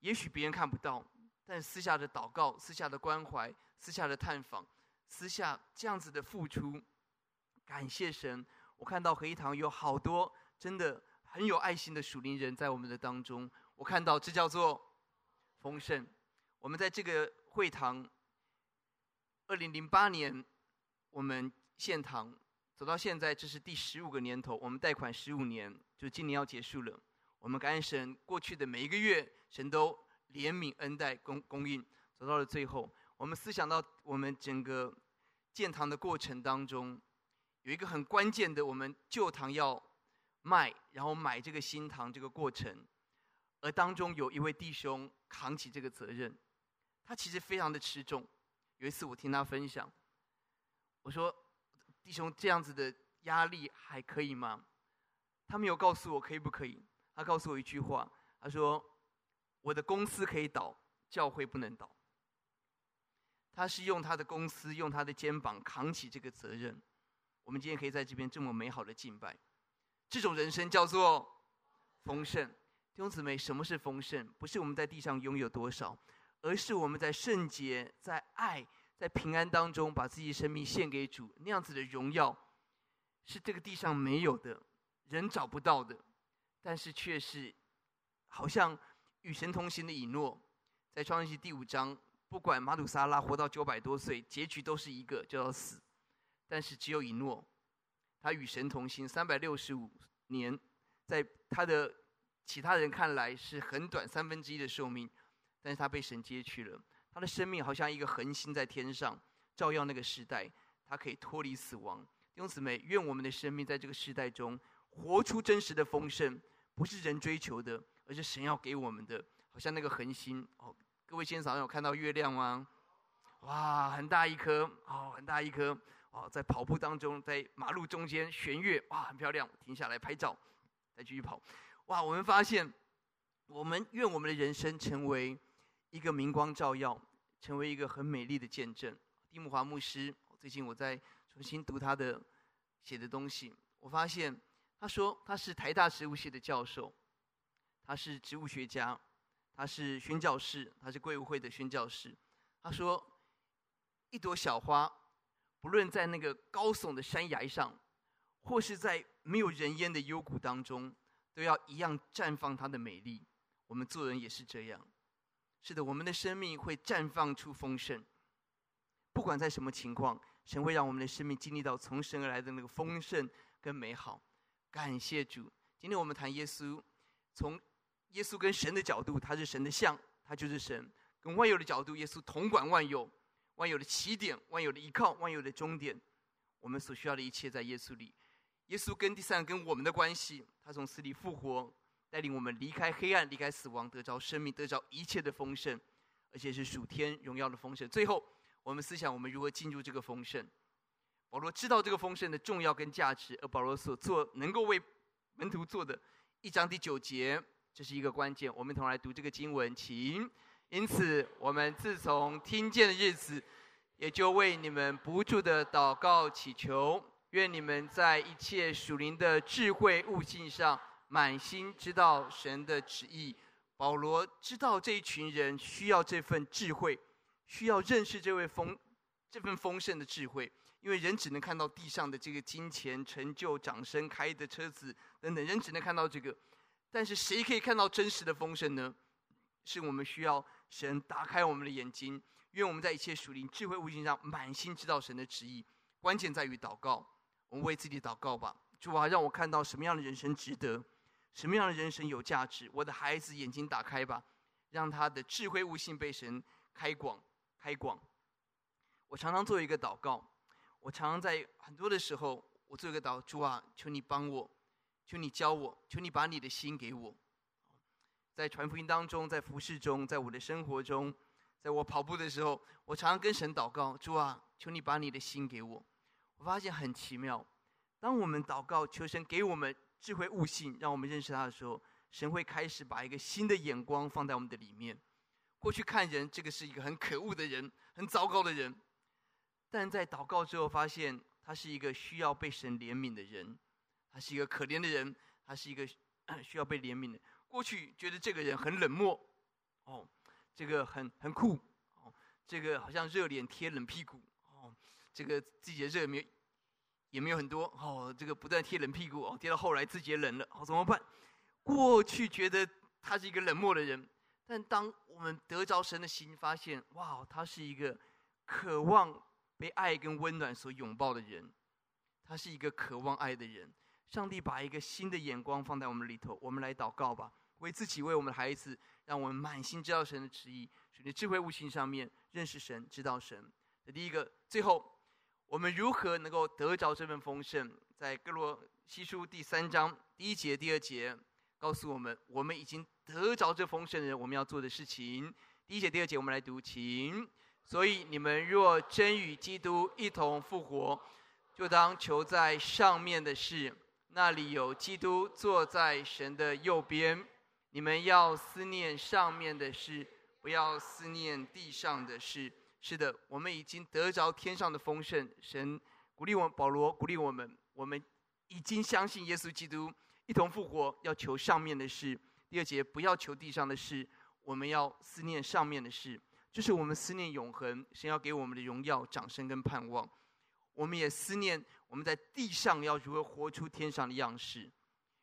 S2: 也许别人看不到，但私下的祷告、私下的关怀、私下的探访、私下这样子的付出，感谢神。我看到合一堂有好多真的很有爱心的属灵人在我们的当中，我看到这叫做丰盛。我们在这个会堂，二零零八年我们献堂走到现在，这是第十五个年头，我们贷款十五年，就今年要结束了。我们感恩神，过去的每一个月，神都怜悯恩待供供应，走到了最后。我们思想到我们整个建堂的过程当中。有一个很关键的，我们旧堂要卖，然后买这个新堂这个过程，而当中有一位弟兄扛起这个责任，他其实非常的吃重。有一次我听他分享，我说：“弟兄，这样子的压力还可以吗？”他没有告诉我可以不可以，他告诉我一句话，他说：“我的公司可以倒，教会不能倒。”他是用他的公司，用他的肩膀扛起这个责任。我们今天可以在这边这么美好的敬拜，这种人生叫做丰盛。弟兄姊妹，什么是丰盛？不是我们在地上拥有多少，而是我们在圣洁、在爱、在平安当中，把自己生命献给主，那样子的荣耀，是这个地上没有的，人找不到的，但是却是好像与神同行的以诺，在创世纪第五章。不管马土沙拉活到九百多岁，结局都是一个，就要死。但是只有以诺，他与神同行三百六十五年，在他的其他人看来是很短三分之一的寿命，但是他被神接去了。他的生命好像一个恒星在天上，照耀那个时代，他可以脱离死亡。弟兄姊妹，愿我们的生命在这个时代中活出真实的丰盛，不是人追求的，而是神要给我们的，好像那个恒星哦。各位今天早上有看到月亮吗？哇，很大一颗哦，很大一颗哦，在跑步当中，在马路中间悬月，哇，很漂亮。停下来拍照，再继续跑。哇，我们发现，我们愿我们的人生成为一个明光照耀，成为一个很美丽的见证。蒂姆华牧师，最近我在重新读他的写的东西，我发现他说他是台大植物系的教授，他是植物学家。他是宣教士，他是贵物会的宣教士。他说，一朵小花，不论在那个高耸的山崖上，或是在没有人烟的幽谷当中，都要一样绽放它的美丽。我们做人也是这样。是的，我们的生命会绽放出丰盛。不管在什么情况，神会让我们的生命经历到从神而来的那个丰盛跟美好。感谢主。今天我们谈耶稣，从。耶稣跟神的角度，他是神的像，他就是神。跟万有的角度，耶稣统管万有，万有的起点，万有的依靠，万有的终点。我们所需要的一切在耶稣里。耶稣跟第三跟我们的关系，他从死里复活，带领我们离开黑暗，离开死亡，得着生命，得着一切的丰盛，而且是属天荣耀的丰盛。最后，我们思想我们如何进入这个丰盛。保罗知道这个丰盛的重要跟价值，而保罗所做能够为门徒做的，一章第九节。这是一个关键，我们同来读这个经文，请。因此，我们自从听见的日子，也就为你们不住的祷告祈求，愿你们在一切属灵的智慧悟性上，满心知道神的旨意。保罗知道这一群人需要这份智慧，需要认识这位丰这份丰盛的智慧，因为人只能看到地上的这个金钱、成就、掌声、开的车子等等，人只能看到这个。但是谁可以看到真实的丰盛呢？是我们需要神打开我们的眼睛，愿我们在一切属灵智慧悟性上满心知道神的旨意。关键在于祷告，我们为自己祷告吧。主啊，让我看到什么样的人生值得，什么样的人生有价值。我的孩子眼睛打开吧，让他的智慧悟性被神开广、开广。我常常做一个祷告，我常常在很多的时候，我做一个祷，主啊，求你帮我。求你教我，求你把你的心给我，在传福音当中，在服侍中，在我的生活中，在我跑步的时候，我常常跟神祷告：主啊，求你把你的心给我。我发现很奇妙，当我们祷告求神给我们智慧悟性，让我们认识他的时候，神会开始把一个新的眼光放在我们的里面。过去看人，这个是一个很可恶的人，很糟糕的人，但在祷告之后，发现他是一个需要被神怜悯的人。他是一个可怜的人，他是一个 需要被怜悯的。过去觉得这个人很冷漠，哦，这个很很酷，哦，这个好像热脸贴冷屁股，哦，这个自己的热没有也没有很多，哦，这个不断贴冷屁股，哦，贴到后来自己也冷了，哦，怎么办？过去觉得他是一个冷漠的人，但当我们得着神的心，发现哇，他是一个渴望被爱跟温暖所拥抱的人，他是一个渴望爱的人。上帝把一个新的眼光放在我们里头，我们来祷告吧，为自己，为我们的孩子，让我们满心知道神的旨意，属灵智慧悟性上面认识神，知道神。这第一个，最后，我们如何能够得着这份丰盛？在歌罗西书第三章第一节、第二节，告诉我们，我们已经得着这丰盛的人，我们要做的事情。第一节、第二节，我们来读，请。所以你们若真与基督一同复活，就当求在上面的事，那里有基督坐在神的右边。你们要思念上面的事，不要思念地上的事。是的，我们已经得着天上的丰盛。神鼓励我们，保罗鼓励我们，我们已经相信耶稣基督一同复活，要求上面的事。第二节，不要求地上的事，我们要思念上面的事。就是我们思念永恒，神要给我们的荣耀、掌声跟盼望。我们也思念我们在地上要如何活出天上的样式，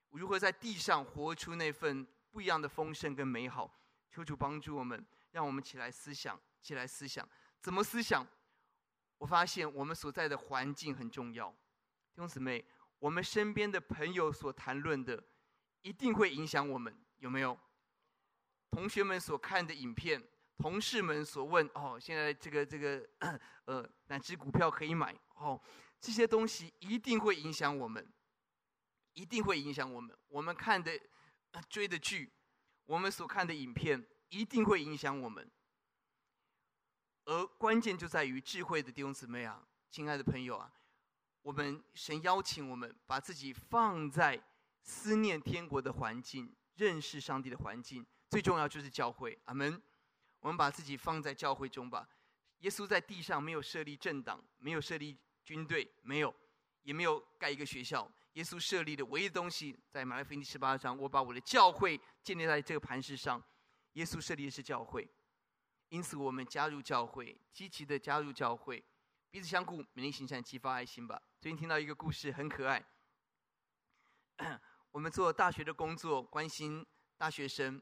S2: 如何在地上活出那份不一样的丰盛跟美好。求主帮助我们，让我们起来思想，起来思想，怎么思想？我发现我们所在的环境很重要。弟兄姊妹，我们身边的朋友所谈论的，一定会影响我们，有没有？同学们所看的影片。同事们所问哦，现在这个这个 呃哪只股票可以买哦？这些东西一定会影响我们，一定会影响我们。我们看的追的剧，我们所看的影片，一定会影响我们。而关键就在于智慧的弟兄姊妹啊，亲爱的朋友啊，我们神邀请我们把自己放在思念天国的环境，认识上帝的环境，最重要就是教会。阿门。我们把自己放在教会中吧。耶稣在地上没有设立政党，没有设立军队，没有，也没有盖一个学校。耶稣设立的唯一的东西，在马太福音第十八章，我把我的教会建立在这个磐石上。耶稣设立的是教会，因此我们加入教会，积极的加入教会，彼此相顾，勉励行善，激发爱心吧。最近听到一个故事，很可爱。我们做大学的工作，关心大学生，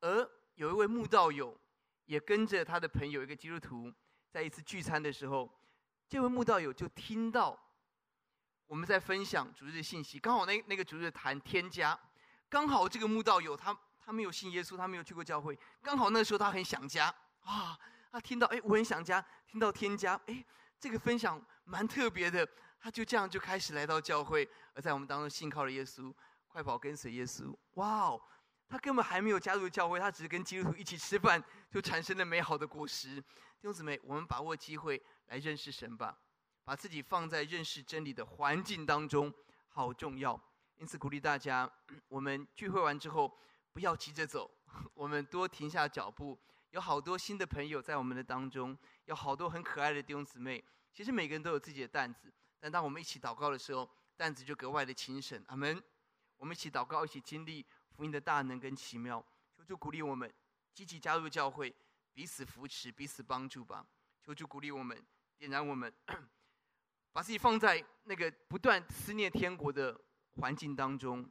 S2: 而有一位慕道友。也跟着他的朋友一个基督徒，在一次聚餐的时候，这位慕道友就听到我们在分享主日信息，刚好那那个主日谈添加，刚好这个慕道友他他没有信耶稣，他没有去过教会，刚好那时候他很想家啊，他听到哎我很想家，听到添加哎这个分享蛮特别的，他就这样就开始来到教会，而在我们当中信靠了耶稣，快跑跟随耶稣，哇哦！他根本还没有加入教会，他只是跟基督徒一起吃饭，就产生了美好的果实。弟兄姊妹，我们把握机会来认识神吧，把自己放在认识真理的环境当中，好重要。因此鼓励大家，我们聚会完之后不要急着走，我们多停下脚步。有好多新的朋友在我们的当中，有好多很可爱的弟兄姊妹。其实每个人都有自己的担子，但当我们一起祷告的时候，担子就格外的轻省。阿门。我们一起祷告，一起经历。福音的大能跟奇妙，求主鼓励我们积极加入教会，彼此扶持，彼此帮助吧。求主鼓励我们，点燃我们，把自己放在那个不断思念天国的环境当中。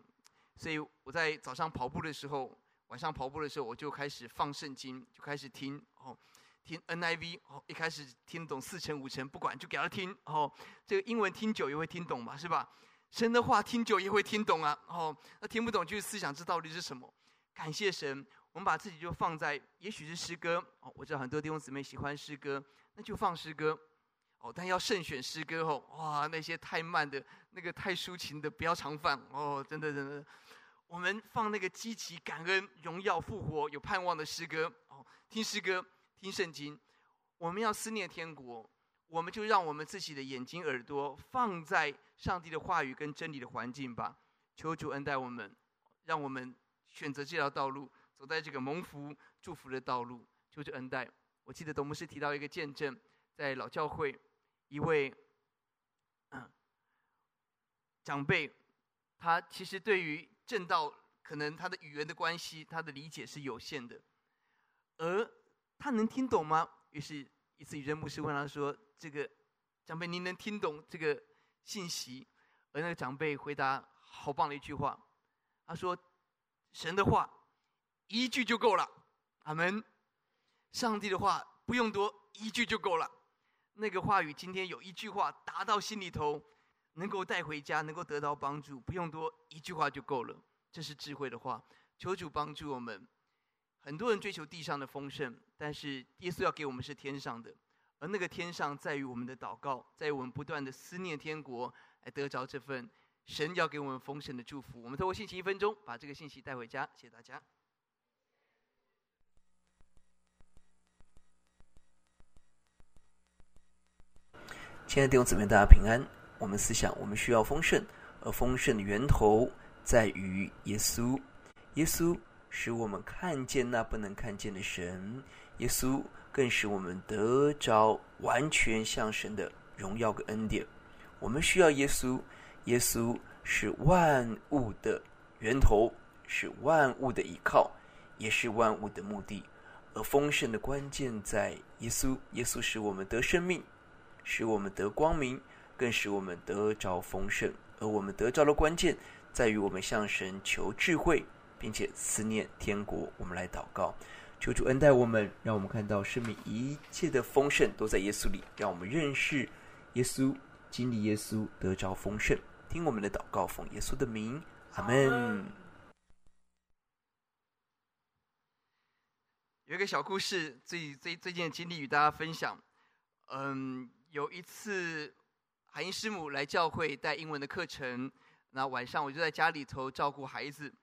S2: 所以我在早上跑步的时候，晚上跑步的时候，我就开始放圣经，就开始听哦，听 NIV 哦，一开始听懂四成五成，不管就给他听哦。这个英文听久也会听懂嘛，是吧？神的话听久也会听懂啊，哦，那听不懂就是思想这到底是什么？感谢神，我们把自己就放在，也许是诗歌哦，我知道很多弟兄姊妹喜欢诗歌，那就放诗歌，哦，但要慎选诗歌哦，哇，那些太慢的，那个太抒情的不要常放哦，真的真的，我们放那个积极感恩、荣耀复活、有盼望的诗歌哦，听诗歌，听圣经，我们要思念天国。我们就让我们自己的眼睛、耳朵放在上帝的话语跟真理的环境吧。求主恩待我们，让我们选择这条道路，走在这个蒙福祝福的道路。求主恩待。我记得董牧师提到一个见证，在老教会，一位长辈，他其实对于正道可能他的语言的关系，他的理解是有限的，而他能听懂吗？于是。一次，宇仁牧师问他说：“这个长辈，您能听懂这个信息？”而那个长辈回答：“好棒的一句话。”他说：“神的话一句就够了。”阿门。上帝的话不用多，一句就够了。那个话语今天有一句话打到心里头，能够带回家，能够得到帮助，不用多，一句话就够了。这是智慧的话。求主帮助我们。很多人追求地上的丰盛，但是耶稣要给我们是天上的，而那个天上在于我们的祷告，在于我们不断的思念天国，来得着这份神要给我们丰盛的祝福。我们透过信息一分钟，把这个信息带回家。谢谢大家。亲爱的弟兄姊妹，大家平安。我们思想，我们需要丰盛，而丰盛的源头在于耶稣。耶稣使我们看见那不能看见的神，耶稣更使我们得着完全像神的荣耀跟恩典。我们需要耶稣，耶稣是万物的源头，是万物的依靠，也是万物的目的。而丰盛的关键在耶稣，耶稣使我们得生命，使我们得光明。更使我们得着丰盛，而我们得着的关键在于我们向神求智慧，并且思念天国。我们来祷告，求主恩待我们，让我们看到生命一切的丰盛都在耶稣里。让我们认识耶稣，经历耶稣，得着丰盛。听我们的祷告，奉耶稣的名，阿门。有一个小故事，最最最近的经历与大家分享。嗯，有一次。海英师母来教会带英文的课程，那晚上我就在家里头照顾孩子。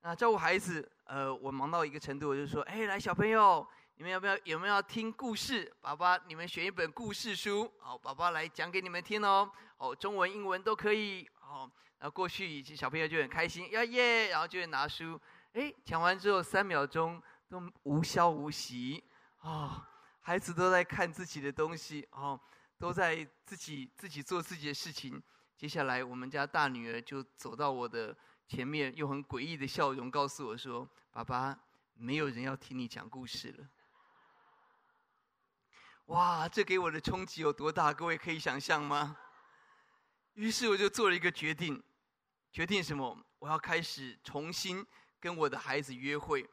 S2: 那照顾孩子，呃，我忙到一个程度，我就说：“哎，来小朋友，你们要不要有没有要听故事？爸爸，你们选一本故事书，好，爸爸来讲给你们听哦。哦，中文、英文都可以。哦，然后过去，小朋友就很开心，呀耶，然后就会拿书。哎，讲完之后三秒钟都无消无息。哦，孩子都在看自己的东西。哦。”都在自己自己做自己的事情。接下来，我们家大女儿就走到我的前面，用很诡异的笑容告诉我说：“爸爸，没有人要听你讲故事了。”哇，这给我的冲击有多大？各位可以想象吗？于是我就做了一个决定，决定什么？我要开始重新跟我的孩子约会，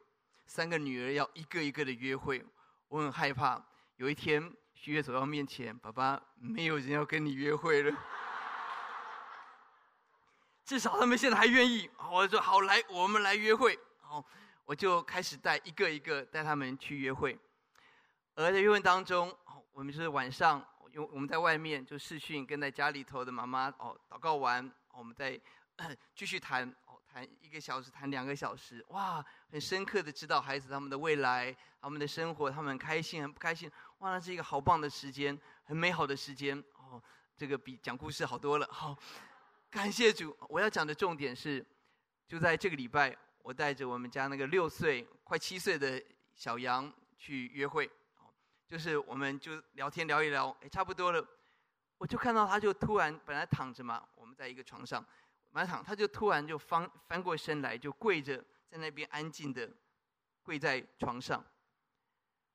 S2: 三个女儿要一个一个的约会。我很害怕有一天。许月走到面前，爸爸，没有人要跟你约会了。至少他们现在还愿意。我说好，来，我们来约会。好，我就开始带一个一个带他们去约会。而在约会当中，我们就是晚上，因为我们在外面就视讯，跟在家里头的妈妈哦祷告完，我们再 继续谈哦。谈一个小时，谈两个小时，哇，很深刻的知道孩子他们的未来，他们的生活，他们很开心，很不开心，哇，那是一个好棒的时间，很美好的时间哦。这个比讲故事好多了。好，感谢主。我要讲的重点是，就在这个礼拜，我带着我们家那个六岁快七岁的小羊去约会，就是我们就聊天聊一聊，哎，差不多了，我就看到他就突然本来躺着嘛，我们在一个床上。满躺，他就突然就翻翻过身来，就跪着在那边安静的跪在床上。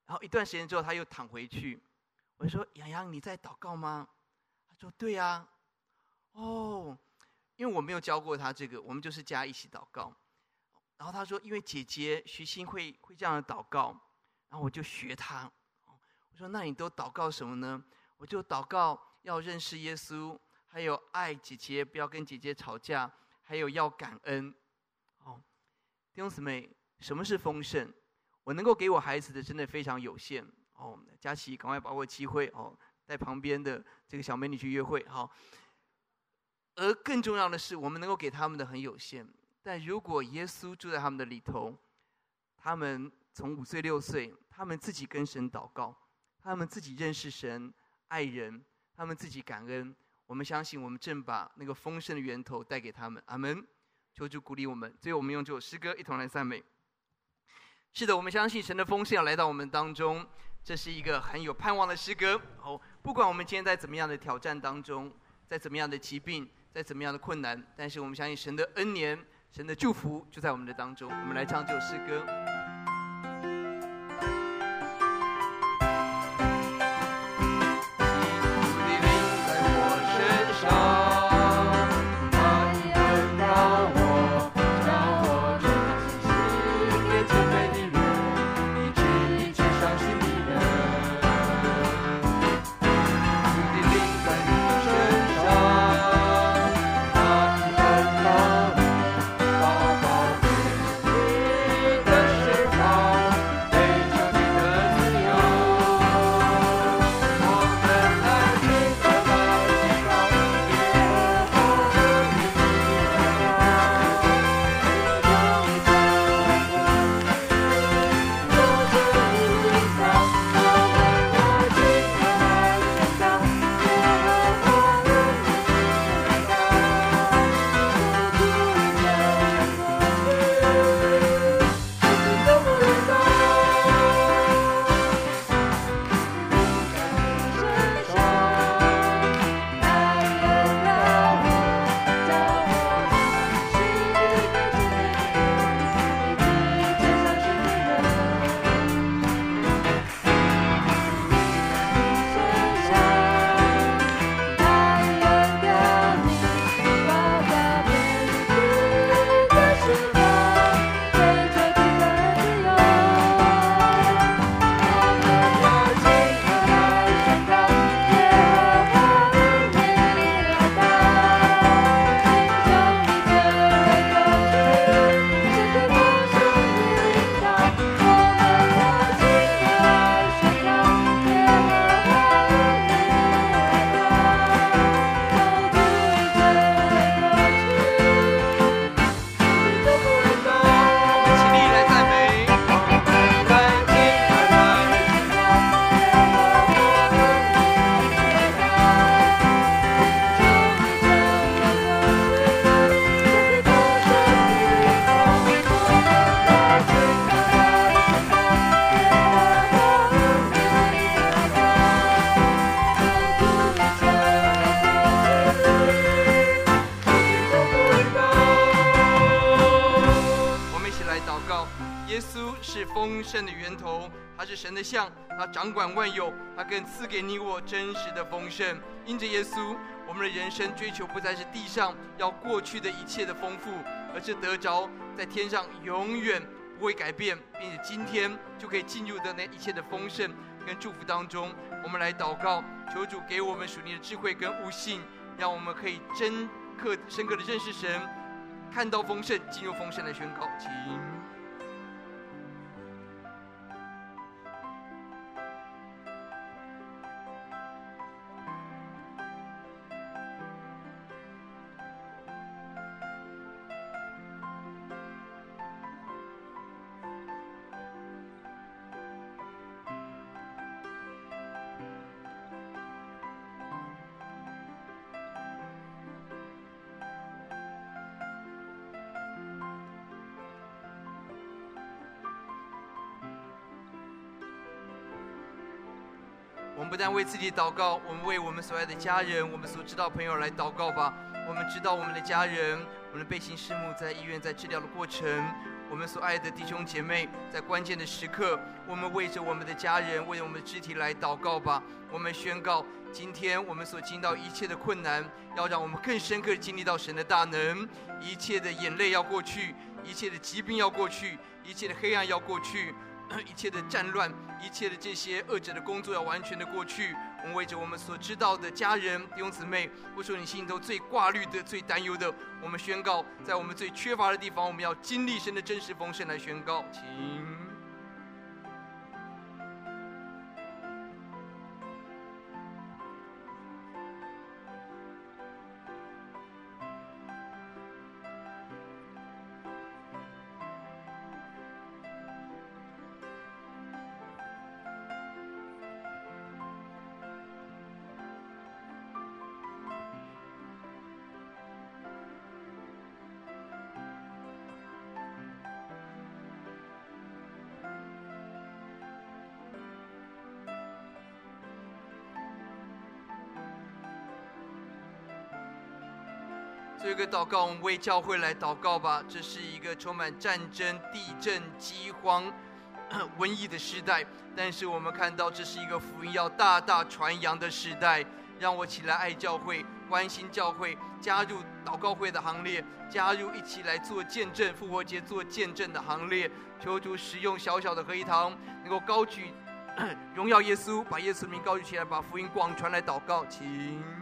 S2: 然后一段时间之后，他又躺回去。我说：“洋洋，你在祷告吗？”他说：“对呀。”哦，因为我没有教过他这个，我们就是家一起祷告。然后他说：“因为姐姐徐欣会会这样的祷告，然后我就学他。”我说：“那你都祷告什么呢？”我就祷告要认识耶稣。还有爱姐姐，不要跟姐姐吵架。还有要感恩，哦，弟兄姊妹，什么是丰盛？我能够给我孩子的真的非常有限。哦，佳琪，赶快把握机会哦，带旁边的这个小美女去约会。好，而更重要的是，我们能够给他们的很有限。但如果耶稣住在他们的里头，他们从五岁六岁，他们自己跟神祷告，他们自己认识神、爱人，他们自己感恩。我们相信，我们正把那个丰盛的源头带给他们。阿门！求主鼓励我们。最后，我们用这首诗歌一同来赞美。是的，我们相信神的丰盛要来到我们当中，这是一个很有盼望的诗歌。哦，不管我们今天在怎么样的挑战当中，在怎么样的疾病，在怎么样的困难，但是我们相信神的恩年、神的祝福就在我们的当中。我们来唱这首诗歌。掌管万有，他更赐给你我真实的丰盛。因着耶稣，我们的人生追求不再是地上要过去的一切的丰富，而是得着在天上永远不会改变，并且今天就可以进入的那一切的丰盛跟祝福当中。我们来祷告，求主给我们属灵的智慧跟悟性，让我们可以真刻深刻的认识神，看到丰盛，进入丰盛的宣告，请。我们不但为自己祷告，我们为我们所爱的家人、我们所知道朋友来祷告吧。我们知道我们的家人，我们的背心师母在医院在治疗的过程，我们所爱的弟兄姐妹在关键的时刻，我们为着我们的家人，为着我们的肢体来祷告吧。我们宣告，今天我们所经到一切的困难，要让我们更深刻的经历到神的大能。一切的眼泪要过去，一切的疾病要过去，一切的黑暗要过去。一切的战乱，一切的这些恶者的工作要完全的过去。我们为着我们所知道的家人、弟兄姊妹，或说你心里头最挂虑的、最担忧的，我们宣告，在我们最缺乏的地方，我们要经历神的真实丰盛来宣告，请。祷告，我们为教会来祷告吧。这是一个充满战争、地震、饥荒、瘟疫的时代，但是我们看到这是一个福音要大大传扬的时代。让我起来爱教会，关心教会，加入祷告会的行列，加入一起来做见证复活节做见证的行列。求主使用小小的合一堂，能够高举 荣耀耶稣，把耶稣名高举起来，把福音广传来祷告，请。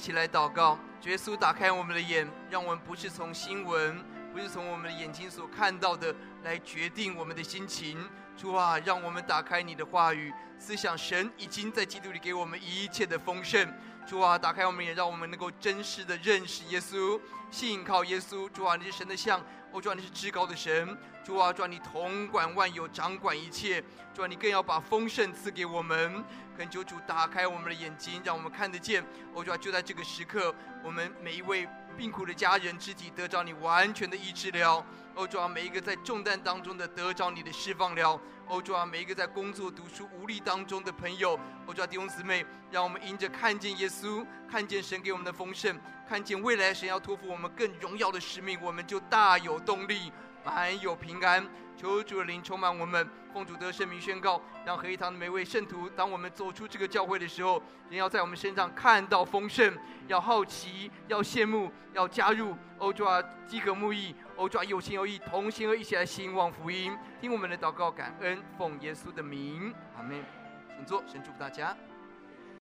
S2: 一起来祷告，耶稣打开我们的眼，让我们不是从新闻，不是从我们的眼睛所看到的来决定我们的心情。主啊，让我们打开你的话语，思想神已经在基督里给我们一切的丰盛。主啊，打开我们也，让我们能够真实的认识耶稣，信靠耶稣。主啊，你是神的像，我，主啊，你是至高的神。主啊，主啊，你统管万有，掌管一切。主啊，你更要把丰盛赐给我们。恳求主打开我们的眼睛，让我们看得见。我，主啊，就在这个时刻，我们每一位病苦的家人肢体得着你完全的医治了。欧，主啊，每一个在重担当中的得着你的释放了。欧，主啊，每一个在工作、读书无力当中的朋友，欧，主啊，弟兄姊妹，让我们因着看见耶稣，看见神给我们的丰盛，看见未来神要托付我们更荣耀的使命，我们就大有动力，满有平安。求主的灵充满我们，奉主得圣名宣告，让合一堂的每位圣徒，当我们走出这个教会的时候，人要在我们身上看到丰盛，要好奇，要羡慕，要加入。欧主啊，饥渴慕义，欧主啊，有心有意，同心而一起来兴旺福音。听我们的祷告，感恩，奉耶稣的名，阿门。请坐，神祝福大家。